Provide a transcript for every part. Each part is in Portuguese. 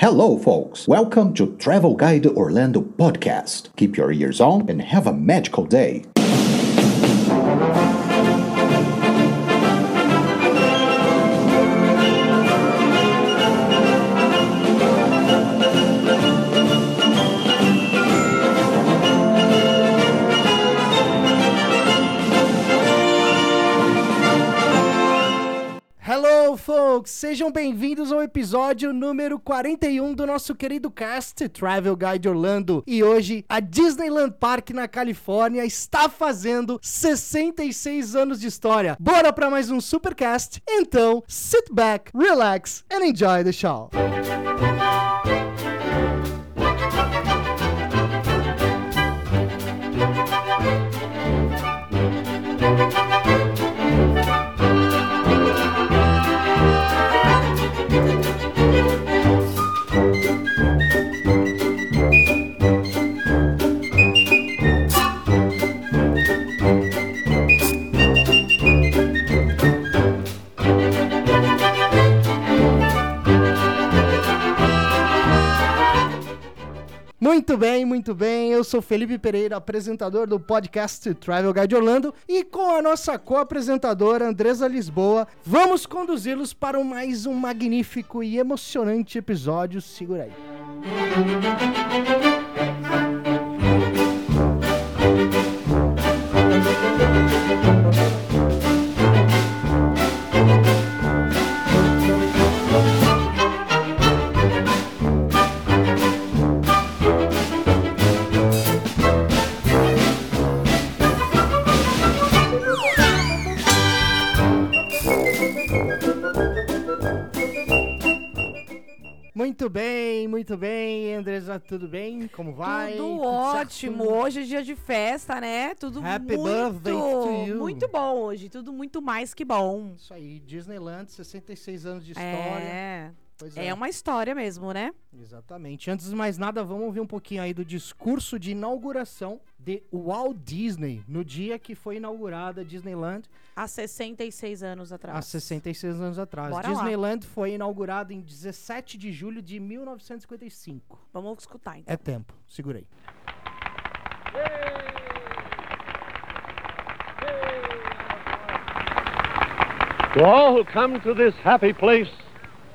Hello, folks. Welcome to Travel Guide Orlando podcast. Keep your ears on and have a magical day. Sejam bem-vindos ao episódio número 41 do nosso querido cast Travel Guide Orlando. E hoje, a Disneyland Park na Califórnia está fazendo 66 anos de história. Bora para mais um Supercast? Então, sit back, relax and enjoy the show. Muito bem, muito bem. Eu sou Felipe Pereira, apresentador do podcast Travel Guide Orlando, e com a nossa co-apresentadora Andresa Lisboa, vamos conduzi-los para mais um magnífico e emocionante episódio. Segura aí. Muito bem, muito bem. Andresa, tudo bem? Como vai? Tudo certo? ótimo. Hoje é dia de festa, né? Tudo Happy muito, birthday to you. muito bom hoje. Tudo muito mais que bom. Isso aí, Disneyland, 66 anos de história. É, Pois é uma história mesmo, né? Exatamente. Antes de mais nada, vamos ouvir um pouquinho aí do discurso de inauguração de Walt Disney, no dia que foi inaugurada a Disneyland, Há 66 anos atrás. há 66 anos atrás. Bora lá. Disneyland foi inaugurada em 17 de julho de 1955. Vamos escutar, então. É tempo, segura aí. To all who come to this happy place,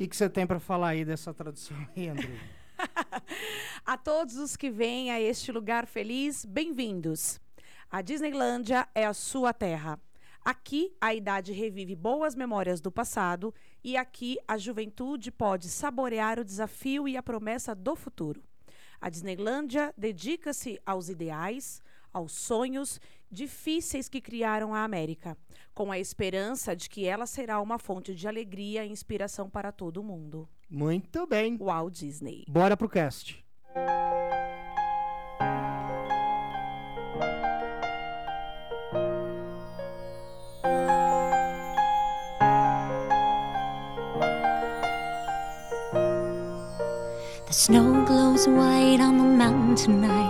Que que você tem pra falar aí dessa tradução aí, André? A todos os que vêm a este lugar feliz, bem-vindos. A Disneylândia é a sua terra. Aqui a idade revive boas memórias do passado e aqui a juventude pode saborear o desafio e a promessa do futuro. A Disneylândia dedica-se aos ideais, aos sonhos difíceis que criaram a América, com a esperança de que ela será uma fonte de alegria e inspiração para todo mundo. Muito bem. Walt Disney. Bora pro cast. The snow glows white on the mountain tonight,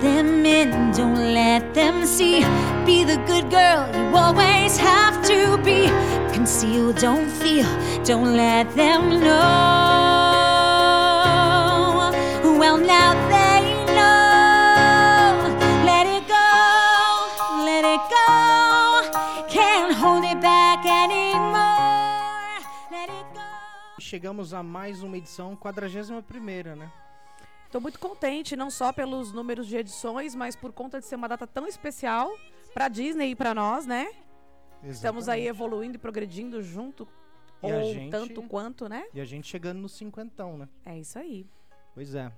Them in, don't let them see. Be the good girl you always have to be. Conceal, don't feel, don't let them know. Well, now they know. Let it go, let it go. Can't hold it back anymore. Let it go. Chegamos a mais uma edição, 41 primeira, né? Tô muito contente, não só pelos números de edições, mas por conta de ser uma data tão especial pra Disney e pra nós, né? Estamos aí evoluindo e progredindo junto, E ou gente- tanto quanto, né? E a gente chegando no cinquentão, né? É isso aí. Pois é.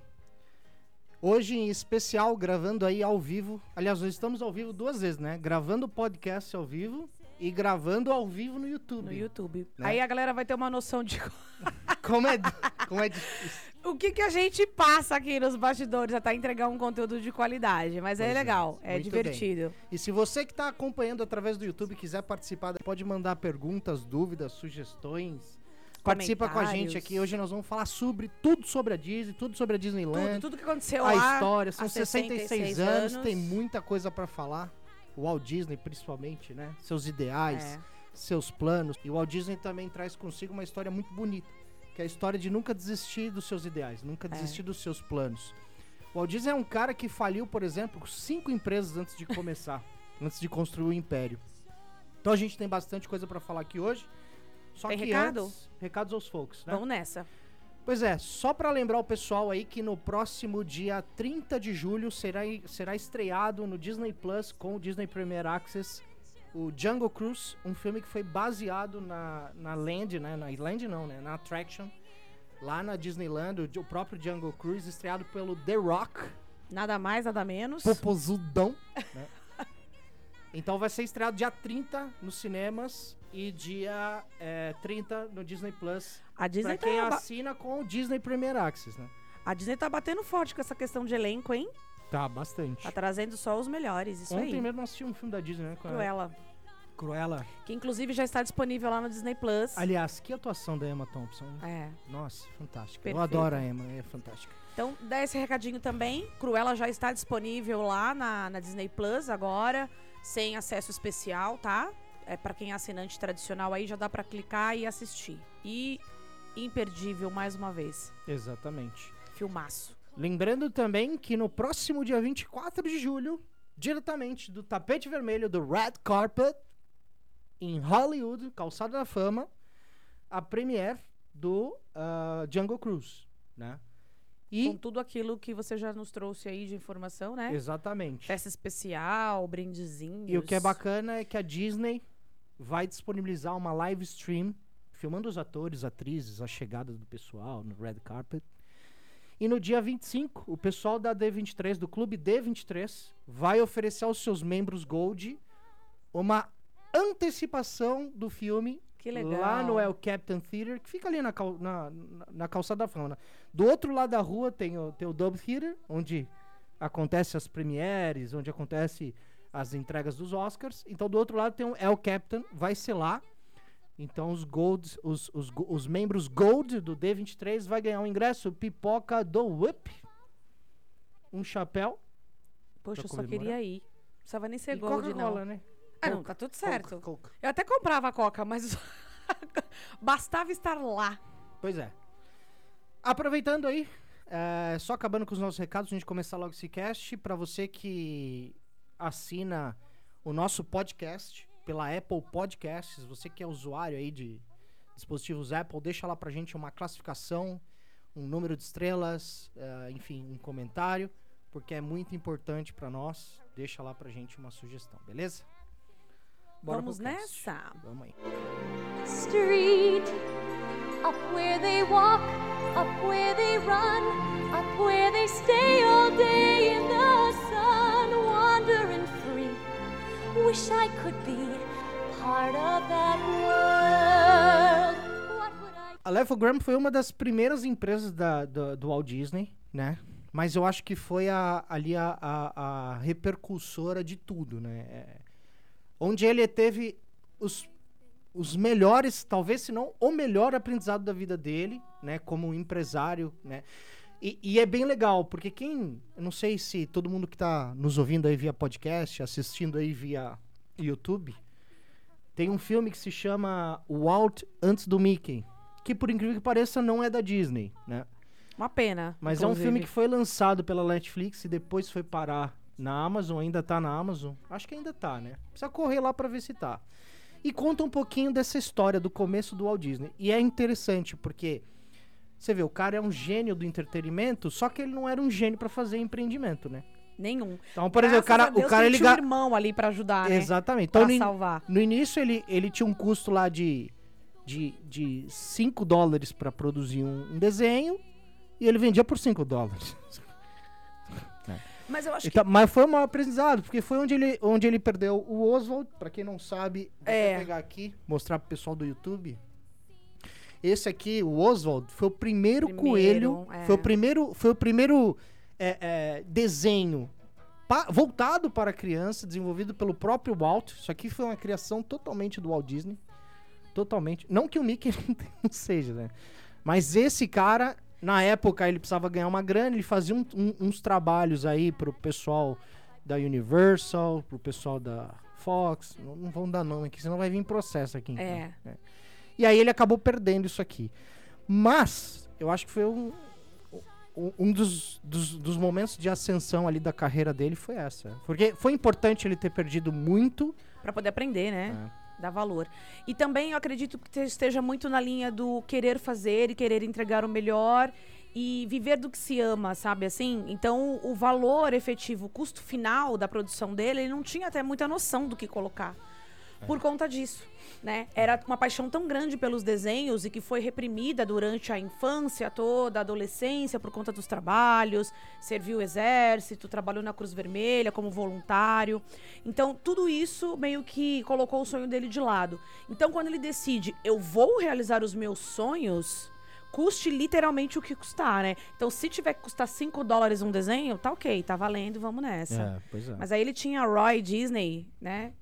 Hoje, em especial, gravando aí ao vivo. Aliás, nós estamos ao vivo duas vezes, né? Gravando o podcast ao vivo e gravando ao vivo no YouTube. No YouTube. Né? Aí a galera vai ter uma noção de Como é, como é difícil. o que, que a gente passa aqui nos bastidores até entregar um conteúdo de qualidade. Mas é Pois é. legal, é Muito divertido. E se você que está acompanhando através do YouTube quiser participar, pode mandar perguntas, dúvidas, sugestões. Participa com a gente aqui. Hoje nós vamos falar sobre tudo sobre a Disney, tudo sobre a Disneyland. Tudo, tudo que aconteceu a lá. história, são há 66, 66 anos, anos. tem muita coisa pra falar. O Walt Disney, principalmente, né? Seus ideais, É. seus planos. E o Walt Disney também traz consigo uma história muito bonita, que é a história de nunca desistir dos seus ideais, nunca É. desistir dos seus planos. O Walt Disney é um cara que faliu, por exemplo, cinco empresas antes de começar, antes de construir o império. Então a gente tem bastante coisa pra falar aqui hoje. Só Tem que recado? antes, recados aos folks, né? Vamos nessa. Pois é, só pra lembrar o pessoal aí que no próximo dia 30 de julho será, será estreado no Disney Plus com o Disney Premier Access o Jungle Cruise, um filme que foi baseado na, na Land, né? Na Land não, né? Na Attraction, lá na Disneyland, o, o próprio Jungle Cruise, estreado pelo The Rock, Nada mais, nada menos. Popozudão, né? Então vai ser estreado dia 30 nos cinemas e dia é, 30 no Disney Plus. A Disney, pra quem tá, assina com o Disney Premier Access, né? a Disney tá batendo forte com essa questão de elenco, hein? Tá, bastante. Tá trazendo só os melhores, isso Ontem aí. mesmo assisti um filme da Disney, né? com Cruella. Cruella. Que inclusive já está disponível lá no Disney Plus. Aliás, que atuação da Emma Thompson. né? É. Nossa, fantástica. Eu Perfeita. adoro a Emma, é fantástica. Então, dá esse recadinho também. Cruella já está disponível lá na, na Disney Plus agora, sem acesso especial, tá? É para quem é assinante tradicional aí, já dá pra clicar e assistir. E imperdível mais uma vez. Exatamente. Filmaço. Lembrando também que no próximo dia 24 de julho, diretamente do tapete vermelho do Red Carpet, em Hollywood, Calçada da Fama, a premiere do ah, Jungle Cruise, né? E Com tudo aquilo que você já nos trouxe aí de informação, né? exatamente. Festa especial, brindezinhos. E o que é bacana é que a Disney vai disponibilizar uma live stream filmando os atores, atrizes, a chegada do pessoal no red carpet. E no dia 25, o pessoal da D23, do clube D23, vai oferecer aos seus membros Gold uma antecipação do filme Que legal. lá no El Captain Theater, que fica ali na, cal- na, na, calçada da fama. Do outro lado da rua tem o, tem o Dub Theater, onde acontece as premieres, onde acontece as entregas dos Oscars. Então do outro lado tem o El Captain, vai ser lá. Então os Golds, os, os, os membros Gold do D23 vai ganhar um ingresso pipoca do Whip, um chapéu Poxa, eu só comemorar. queria ir. Não precisava nem ser e gold, não. Né? Ah, não, tá tudo certo. Coca, Coca. Eu até comprava a Coca, mas bastava estar lá. Pois é. Aproveitando aí, é, só acabando com os nossos recados, a gente começar logo esse cast. Pra você que assina o nosso podcast pela Apple Podcasts, você que é usuário aí de dispositivos Apple, deixa lá pra gente uma classificação, um número de estrelas, é, enfim, um comentário, porque é muito importante pra nós. Deixa lá pra gente uma sugestão, beleza? Vamos pro cast. nessa. Vamos aí. street. Up where they walk, up where they run, up where they stay all day in the sun, wandering free. Wish I could be part of that world. What would I A Lefogram foi uma das primeiras empresas da, do, do Walt Disney, né? Mas eu acho que foi a, ali a, a, a repercussora de tudo, né? Onde ele teve os, os melhores, talvez se não o melhor aprendizado da vida dele, né? Como empresário, né? E, e é bem legal, porque quem... Não sei se todo mundo que tá nos ouvindo aí via podcast, assistindo aí via YouTube, tem um filme que se chama Walt Antes do Mickey, que por incrível que pareça não é da Disney, né? Uma pena. Mas é um inclusive. filme que foi lançado pela Netflix e depois foi parar na Amazon, ainda tá na Amazon. Acho que ainda tá, né? Precisa correr lá pra ver se tá. E conta um pouquinho dessa história do começo do Walt Disney. E é interessante porque Você vê, o cara é um gênio do entretenimento, só que ele não era um gênio pra fazer empreendimento, né? Nenhum. Então, por exemplo, o Graças cara, Deus o cara ele tinha um irmão ali pra ajudar, né? Exatamente. Então, Pra no, salvar. no início ele, ele tinha um custo lá de de, de 5 dólares pra produzir um, um desenho e ele vendia por 5 dólares. Mas eu acho Então, mas foi um maior aprendizado, porque foi onde ele, onde ele perdeu o Oswald. Pra quem não sabe, vou É. até pegar aqui, mostrar pro pessoal do YouTube. Esse aqui, o Oswald, foi o primeiro, Primeiro, coelho, é. foi o primeiro, foi o primeiro é, é, desenho pa- voltado para criança, desenvolvido pelo próprio Walt. Isso aqui foi uma criação totalmente do Walt Disney. Totalmente. Não que o Mickey não seja, né? Mas esse cara, na época, ele precisava ganhar uma grana, ele fazia um- um- uns trabalhos aí pro pessoal da Universal, pro pessoal da Fox. Não, não vão dar nome aqui, senão vai vir processo aqui. então. É. E aí ele acabou perdendo isso aqui. Mas, eu acho que foi um, um- dos, dos, dos momentos de ascensão ali da carreira dele foi essa. Porque foi importante ele ter perdido muito. Pra poder aprender, né? É. Dar valor. E também eu acredito que te- esteja muito na linha do querer fazer e querer entregar o melhor e viver do que se ama, sabe assim? Então, o valor efetivo, o custo final da produção dele, ele não tinha até muita noção do que colocar. Por conta disso, né? Era uma paixão tão grande pelos desenhos e que foi reprimida durante a infância toda, a adolescência, por conta dos trabalhos, serviu o exército, trabalhou na Cruz Vermelha como voluntário. Então, tudo isso meio que colocou o sonho dele de lado. Então, quando ele decide, eu vou realizar os meus sonhos, custe literalmente o que custar, né? Então, se tiver que custar 5 dólares um desenho, tá ok, tá valendo, vamos nessa. pois é. Mas aí ele tinha Roy Disney, né?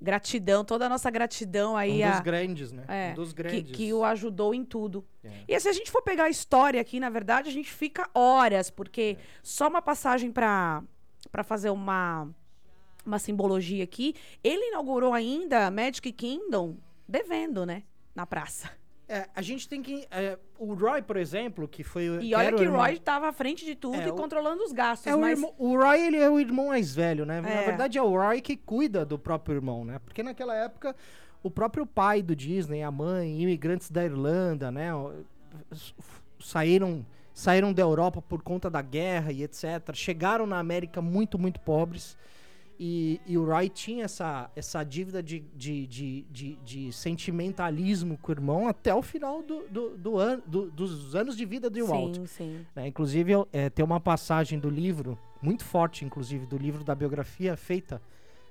Gratidão, toda a nossa gratidão aí um a, dos grandes, né? é, um dos que, grandes. que o ajudou em tudo. É. E se a gente for pegar a história aqui, na verdade, a gente fica horas, porque só uma passagem para para fazer uma uma simbologia aqui, ele inaugurou ainda Magic Kingdom devendo, né, na praça. É, a gente tem que. é, o Roy, por exemplo, que foi o. E olha era o que irmão- Roy estava à frente de tudo É, e o- controlando os gastos, É o, mas irmão- o Roy, ele é o irmão mais velho, né? Na É. verdade, é o Roy que cuida do próprio irmão, né? Porque naquela época, o próprio pai do Disney, a mãe, imigrantes da Irlanda, né? Saíram, saíram da Europa por conta da guerra e etc. Chegaram na América muito, muito pobres. E, e o Roy tinha essa, essa dívida de, de, de, de, de sentimentalismo com o irmão até o final do, do, do ano, do- dos anos de vida de Walt. sim, sim. né? Inclusive, eu- é, tem uma passagem do livro, muito forte, inclusive, do livro da biografia feita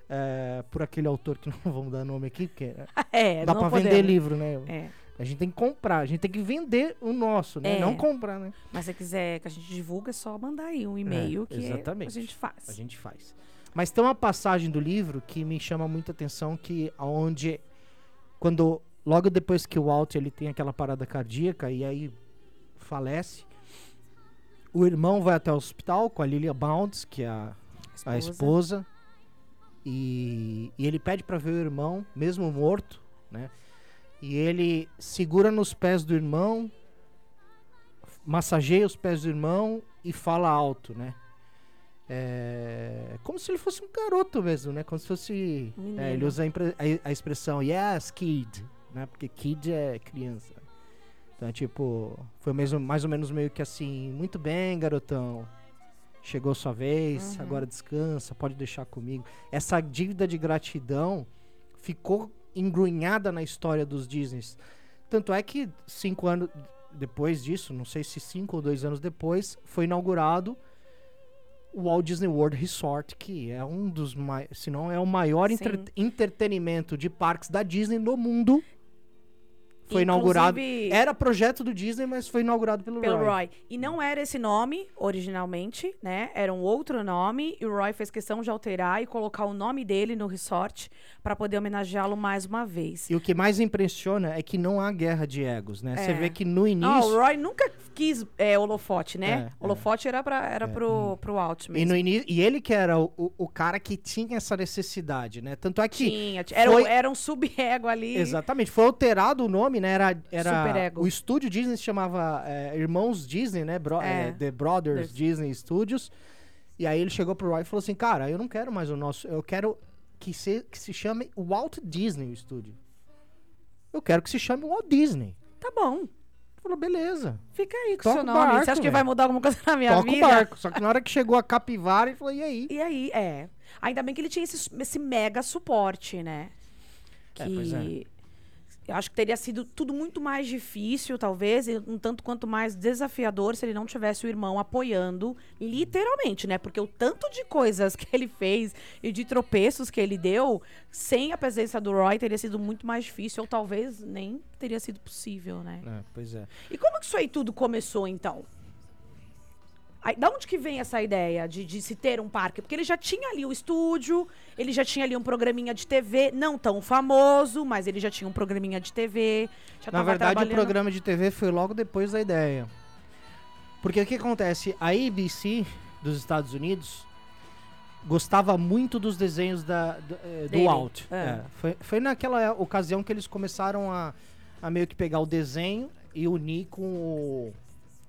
é, por aquele autor que não vamos dar nome aqui, porque é, É, dá podemos. vender livro, né? É. A gente tem que comprar, a gente tem que vender o nosso, né? É. Não comprar, né? Mas se quiser que a gente divulgue, é só mandar aí um e-mail É, que exatamente. a gente faz. A gente faz. Mas tem uma passagem do livro que me chama muita atenção, que aonde quando logo depois que o Walt ele tem aquela parada cardíaca e aí falece, o irmão vai até o hospital com a Lilia Bounds, que é a, a esposa, e, e ele pede pra ver o irmão, mesmo morto, né? E ele segura nos pés do irmão, massageia os pés do irmão e fala alto, né? É, como se ele fosse um garoto mesmo, né? Como se fosse. É, ele usa a, a- a expressão yes, kid, né? Porque kid é criança. Então, é tipo, foi mesmo, mais ou menos meio que assim: muito bem, garotão. Chegou sua vez, Uhum. agora descansa, pode deixar comigo. Essa dívida de gratidão ficou engrunhada na história dos Disneys. Tanto é que cinco anos depois disso, não sei se cinco ou dois anos depois, foi inaugurado o Walt Disney World Resort, que é um dos mais, se não é o maior entre- entretenimento de parques da Disney no mundo. Foi inaugurado. Era projeto do Disney, mas foi inaugurado pelo, Pelo Roy. Roy. E não era esse nome originalmente, né? Era um outro nome. E o Roy fez questão de alterar e colocar o nome dele no resort para poder homenageá-lo mais uma vez. E o que mais impressiona é que não há guerra de egos, né? Você É. vê que no Não, início. o Roy nunca quis é, holofote, né? É, holofote era, pra, era pro, pro Walt E, mesmo. no ini- e ele que era o, o, o cara que tinha essa necessidade, né? Tanto é que. Tinha, tinha- era, foi- um, era um sub-ego ali. Exatamente, foi alterado o nome, né? Era, era o estúdio Disney se chamava é, Irmãos Disney, né? Bro- É. é, The Brothers Disney Studios. E aí ele chegou pro Roy e falou assim: Cara, eu não quero mais o nosso. Eu quero que se, que se chame Walt Disney o estúdio. Eu quero que se chame Walt Disney. Tá bom. Falou, beleza. Fica aí com o Toca seu nome. barco, Você acha que velho. vai mudar alguma coisa na minha Toca vida? o barco. Só que na hora que chegou a capivara, ele falou, e aí? E aí, é. Ainda bem que ele tinha esse, esse mega suporte, né? Que É, pois é. Eu acho que teria sido tudo muito mais difícil, talvez, e um tanto quanto mais desafiador se ele não tivesse o irmão apoiando, literalmente, né? Porque o tanto de coisas que ele fez e de tropeços que ele deu, sem a presença do Roy, teria sido muito mais difícil, ou talvez nem teria sido possível, né? É, pois é. E como que isso aí tudo começou, então? Aí, da onde que vem essa ideia de, de se ter um parque? Porque ele já tinha ali o estúdio, ele já tinha ali um programinha de TV, não tão famoso, mas ele já tinha um programinha de TV. Na verdade, o programa de TV foi logo depois da ideia. Porque o que acontece? A ABC dos Estados Unidos gostava muito dos desenhos da, do, eh, do Dele, Walt. é. É, foi, foi naquela ocasião que eles começaram a, a meio que pegar o desenho e unir com o.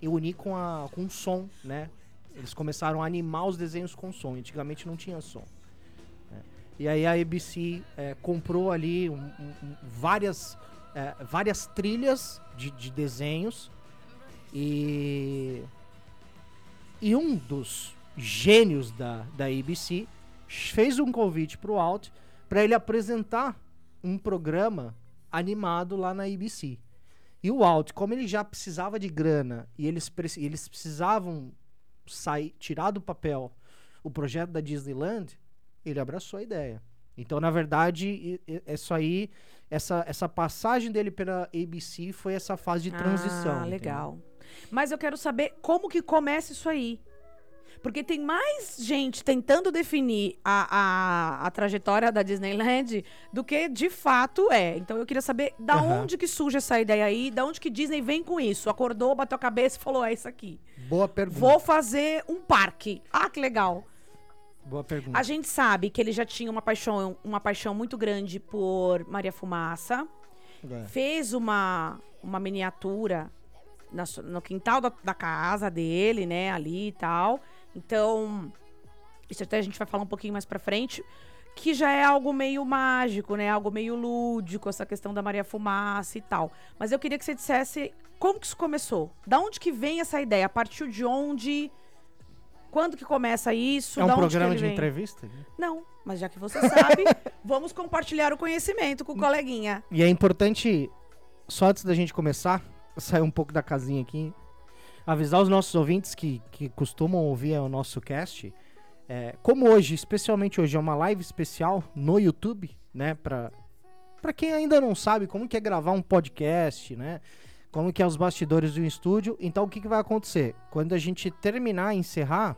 E unir com, a, com som, né? Eles começaram a animar os desenhos com som. Antigamente não tinha som. né? E aí a ABC eh, comprou ali um- um- várias, eh, várias trilhas de, de desenhos e e um dos gênios da, da ABC fez um convite para o Walt para ele apresentar um programa animado lá na ABC. E o Walt, como ele já precisava de grana e eles, preci- eles precisavam sair, tirar do papel o projeto da Disneyland, ele abraçou a ideia. Então, na verdade, isso aí, essa, essa passagem dele pela ABC foi essa fase de transição. Ah, entendeu? legal. Mas eu quero saber como que começa isso aí. Porque tem mais gente tentando definir a, a, a trajetória da Disneyland do que de fato é. Então eu queria saber da Aham. onde que surge essa ideia aí, da onde que Disney vem com isso. Acordou, bateu a cabeça e falou: é isso aqui. Boa pergunta. Vou fazer um parque. Ah, que legal. Boa pergunta. A gente sabe que ele já tinha uma paixão, uma paixão muito grande por Maria Fumaça. É. Fez uma, uma miniatura na no quintal da, da casa dele, né? Ali e tal. Então, isso até a gente vai falar um pouquinho mais pra frente. Que já é algo meio mágico, né? Algo meio lúdico, essa questão da Maria Fumaça e tal. Mas eu queria que você dissesse como que isso começou. Da onde que vem essa ideia? Partiu de onde? Quando que começa isso? É um programa de vem? entrevista? Não, mas já que você sabe, vamos compartilhar o conhecimento com o coleguinha. E é importante, só antes da gente começar, sair um pouco da casinha aqui, avisar os nossos ouvintes que, que costumam ouvir o nosso cast. é, como hoje, especialmente hoje, é uma live especial no YouTube, né? Pra, pra quem ainda não sabe como que é gravar um podcast, né? Como que é os bastidores do estúdio. Então, o que, que vai acontecer? Quando a gente terminar, encerrar,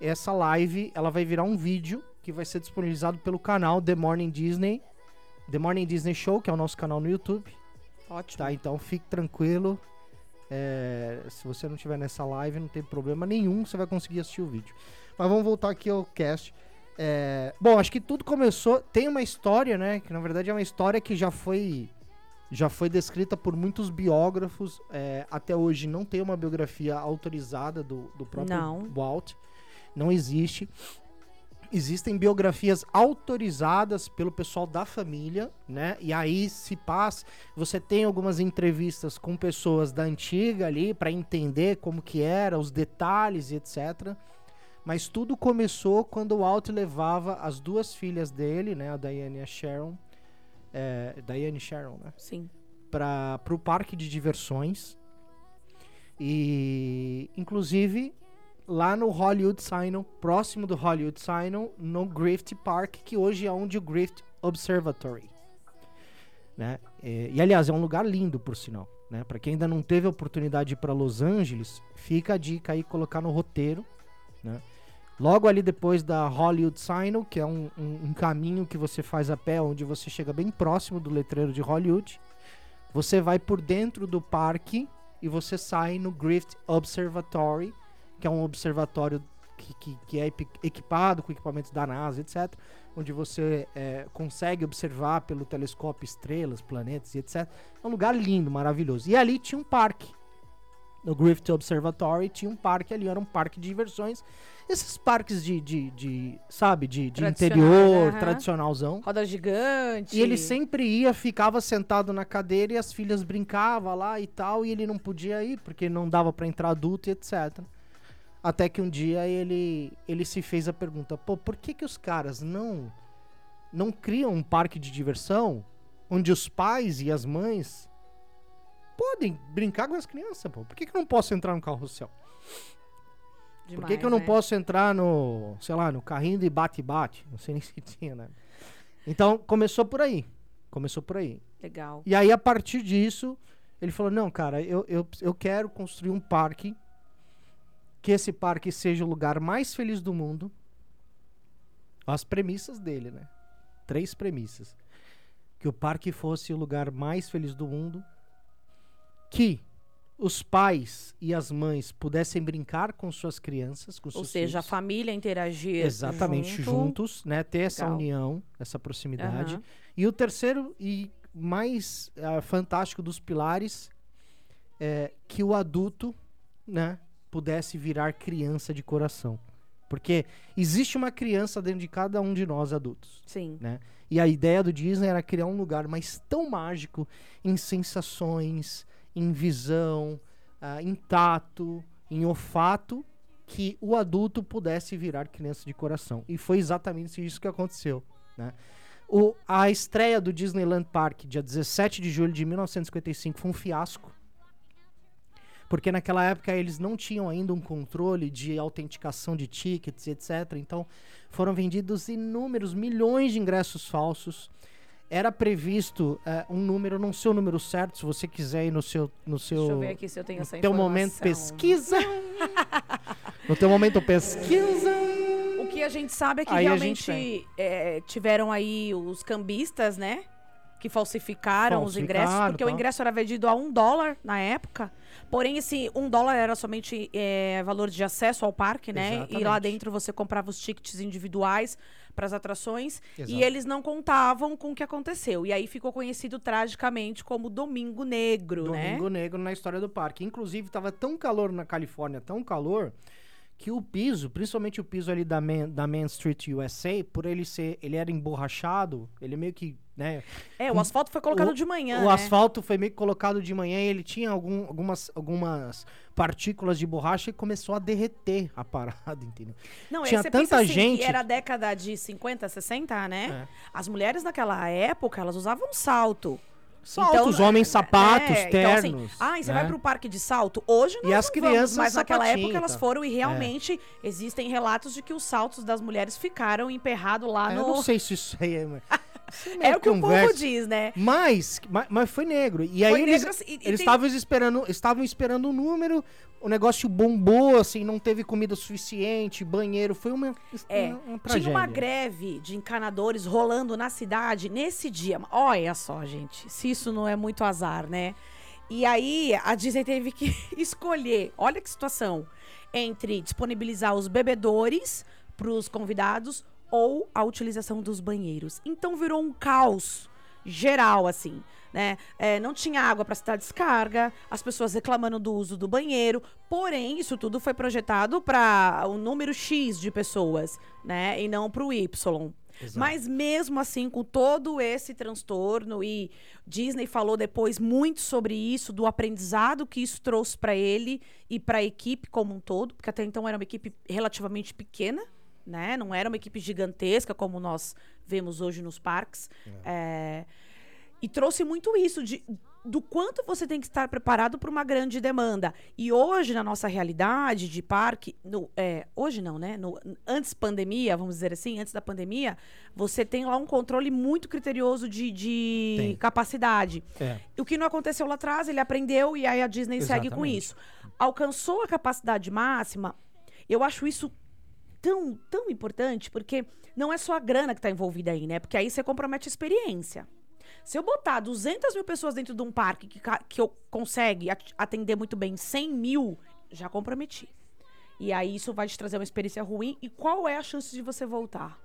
essa live, ela vai virar um vídeo que vai ser disponibilizado pelo canal The Morning Disney, The Morning Disney Show, que é o nosso canal no YouTube. Ótimo. Tá, então fique tranquilo. É, se você não estiver nessa live, não tem problema nenhum, você vai conseguir assistir o vídeo. Mas vamos voltar aqui ao cast. É, bom, acho que tudo começou. Tem uma história, né? Que na verdade é uma história que já foi já foi descrita por muitos biógrafos. é, até hoje não tem uma biografia autorizada do, do próprio Não. Walt. Não existe. Existem biografias autorizadas pelo pessoal da família, né? E aí se passa, você tem algumas entrevistas com pessoas da antiga ali para entender como que era, os detalhes e etc. Mas tudo começou quando o Walt levava as duas filhas dele, né, a Diane e a Sharon, é, Diane e Sharon, né? Sim. para o parque de diversões. E, inclusive, lá no Hollywood Sign, próximo do Hollywood Sign, no Griffith Park, que hoje é onde o Griffith Observatory. Né? E, e, aliás, é um lugar lindo, por sinal. Né? Para quem ainda não teve a oportunidade de ir para Los Angeles, fica a dica aí colocar no roteiro. Né? Logo ali depois da Hollywood Sign, que é um, um, um caminho que você faz a pé, onde você chega bem próximo do letreiro de Hollywood. Você vai por dentro do parque e você sai no Griffith Observatory, que é um observatório que, que, que é equipado com equipamentos da NASA, etc. Onde você é, consegue observar pelo telescópio estrelas, planetas e etc. É um lugar lindo, maravilhoso. E ali tinha um parque. no Griffith Observatory, tinha um parque ali, era um parque de diversões. Esses parques de, de, de sabe, de, de interior, aham. tradicionalzão. Roda gigante. E ele sempre ia, ficava sentado na cadeira e as filhas brincavam lá e tal, e ele não podia ir, porque não dava pra entrar adulto e etc. Até que um dia ele, ele se fez a pergunta, pô, por que que os caras não, não criam um parque de diversão onde os pais e as mães podem brincar com as crianças, pô? Por que que eu não posso entrar no carrossel? Por que, que eu não né? posso entrar no, sei lá, no carrinho de bate-bate? Não sei nem se tinha, né? Então, começou por aí. Começou por aí. Legal. E aí, a partir disso, ele falou: não, cara, eu, eu, eu quero construir um parque. Que esse parque seja o lugar mais feliz do mundo. As premissas dele, né? Três premissas. Que o parque fosse o lugar mais feliz do mundo. Que os pais e as mães pudessem brincar com suas crianças, com Ou seja, a filhos. família interagir Exatamente, junto. juntos, né? Ter essa Legal. união, essa proximidade. Aham. E o terceiro e mais ah, fantástico dos pilares é que o adulto, né, pudesse virar criança de coração. Porque existe uma criança dentro de cada um de nós adultos, Sim. né? E a ideia do Disney era criar um lugar mas tão mágico em sensações, em visão, ah, em tato, em olfato, que o adulto pudesse virar criança de coração. E foi exatamente isso que aconteceu, né? O, a estreia do Disneyland Park, dia 17 de julho de 1955, foi um fiasco. Porque naquela época eles não tinham ainda um controle de autenticação de tickets, etc. Então foram vendidos inúmeros milhões de ingressos falsos. Era previsto eh, um número, não sei o número certo, se você quiser ir no seu. No seu Deixa eu ver aqui se eu tenho essa no teu momento pesquisa. no teu momento pesquisa. O que a gente sabe é que Aí realmente é, tiveram aí os cambistas, né? Que falsificaram, os ingressos, Falsificaram, porque o tá. ingresso era vendido a um dólar na época. Porém, esse um dólar era somente é, valor de acesso ao parque, né? E lá Exatamente. dentro você comprava os tickets individuais para as atrações. Exato. E eles não contavam com o que aconteceu. E aí ficou conhecido tragicamente como Domingo Negro, né? Domingo Negro na história do parque. Inclusive, tava tão calor na Califórnia, tão calor, que o piso, principalmente o piso ali da Main, da Main Street USA, por ele ser, ele era emborrachado, ele meio que, né, É, o asfalto foi colocado o- de manhã. o né? asfalto foi meio que colocado de manhã e ele tinha algum- algumas, algumas partículas de borracha e começou a derreter a parada, entendeu? Não, Tinha tanta assim, gente- era a década de 50, 60, né? É. As mulheres naquela época, elas usavam salto. Saltos, homens sapatos, é, então, assim, ternos. ah, e você né? vai pro parque de salto? Hoje nós E as não crianças, vamos, mas naquela época elas tá? foram e realmente existem relatos de que os saltos das mulheres ficaram emperrados lá É, Eu no... não sei se isso aí é... É meio o que o povo conversa. diz, né? Mas, mas, mas foi negro. E aí Foi eles negro, assim, e- eles tem- estavam esperando, estavam esperando o número, o negócio bombou, assim, não teve comida suficiente, banheiro, foi uma, É, uma, uma tinha uma tragédia. greve de encanadores rolando na cidade nesse dia. Olha só, gente, se isso não é muito azar, né? E aí a Disney teve que escolher, olha que situação, entre disponibilizar os bebedores para os convidados ou a utilização dos banheiros. Então virou um caos geral, assim, né? É, não tinha água para citar descarga, as pessoas reclamando do uso do banheiro. Porém, isso tudo foi projetado para o número X de pessoas, né? E não para o Y. Mas mesmo assim, com todo esse transtorno, e Disney falou depois muito sobre isso, do aprendizado que isso trouxe para ele e para a equipe como um todo, porque até então era uma equipe relativamente pequena, né? Não era uma equipe gigantesca como nós vemos hoje nos parques. É, e trouxe muito isso de do quanto você tem que estar preparado para uma grande demanda. E hoje, na nossa realidade de parque, no, é, hoje não, né? No, antes pandemia, vamos dizer assim, antes da pandemia, você tem lá um controle muito criterioso de, de capacidade. É. O que não aconteceu lá atrás, ele aprendeu e aí a Disney segue com Exatamente. isso. Alcançou a capacidade máxima, eu acho isso tão, tão importante, porque não é só a grana que está envolvida aí, né? Porque aí você compromete a experiência. Se eu botar 200 mil pessoas dentro de um parque que, que eu consegue at- atender muito bem 100 mil, já comprometi. E aí isso vai te trazer uma experiência ruim. E qual é a chance de você voltar?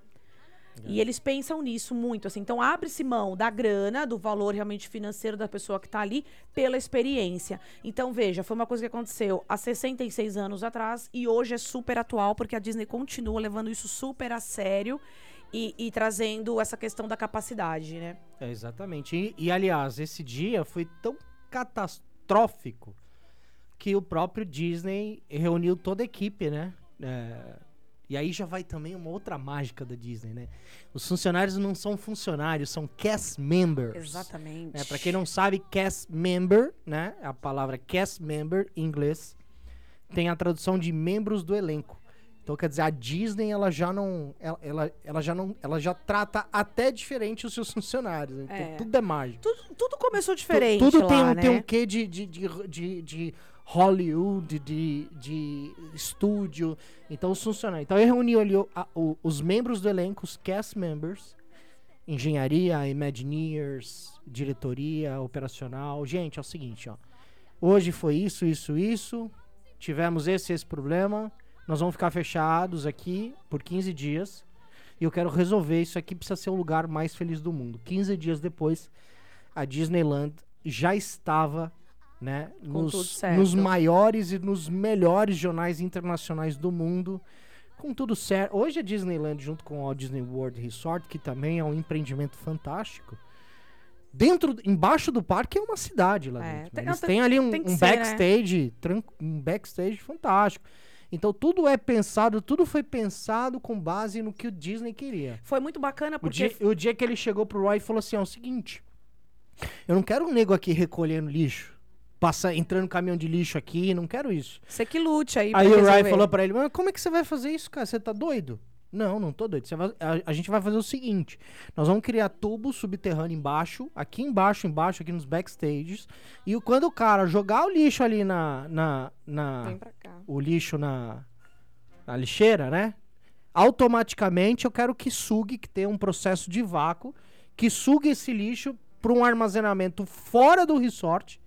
E eles pensam nisso muito, assim. Então, abre-se mão da grana, do valor realmente financeiro da pessoa que está ali, pela experiência. Então, veja, foi uma coisa que aconteceu há 66 anos atrás e hoje é super atual, porque a Disney continua levando isso super a sério e, e trazendo essa questão da capacidade, né? É, exatamente. E, e, aliás, esse dia foi tão catastrófico que o próprio Disney reuniu toda a equipe, né? É, e aí já vai também uma outra mágica da Disney, né? Os funcionários não são funcionários, são cast members. Exatamente. É, para quem não sabe, cast member, né? A palavra cast member em inglês tem a tradução de membros do elenco. Então quer dizer, a Disney ela já não ela, ela, ela já não ela já trata até diferente os seus funcionários. Então É. tudo é mágico. Tudo, tudo começou diferente Tu- tudo lá, tem, um, né? tem um quê de, de, de, de, de Hollywood, de, de estúdio. Então, os funcionários. Então, eu reuni ali o- a- o- os membros do elenco, os cast members, engenharia, Imagineers, diretoria, operacional. Gente, é o seguinte, ó. Hoje foi isso, isso, isso. Tivemos esse, esse problema. Nós vamos ficar fechados aqui por 15 dias. E eu quero resolver isso aqui. Precisa ser o lugar mais feliz do mundo. 15 dias depois, a Disneyland já estava né, Com nos, nos maiores e nos melhores jornais internacionais do mundo. Com tudo certo. Hoje a Disneyland, junto com o Disney World Resort, que também é um empreendimento fantástico. Dentro, embaixo do parque é uma cidade lá É, dentro. né? tem- Eles têm ali um, um ser, né? backstage, tran- um backstage fantástico. Então tudo é pensado, tudo foi pensado com base no que o Disney queria. Foi muito bacana O porque dia, o dia que ele chegou pro Roy e falou assim: é o seguinte, eu não quero um nego aqui recolhendo lixo, passa, entrando caminhão de lixo aqui, não quero isso. você que lute aí Aí o Ryan falou pra ele, mas como é que você vai fazer isso, cara? Você tá doido? Não, não tô doido. Vai- a, a gente vai fazer o seguinte: nós vamos criar tubo subterrâneo embaixo, aqui embaixo, embaixo, aqui nos backstages. E quando o cara jogar o lixo ali na. na, na o lixo na, na lixeira, né? Automaticamente eu quero que sugue, que tenha um processo de vácuo, que sugue esse lixo para um armazenamento fora do resort.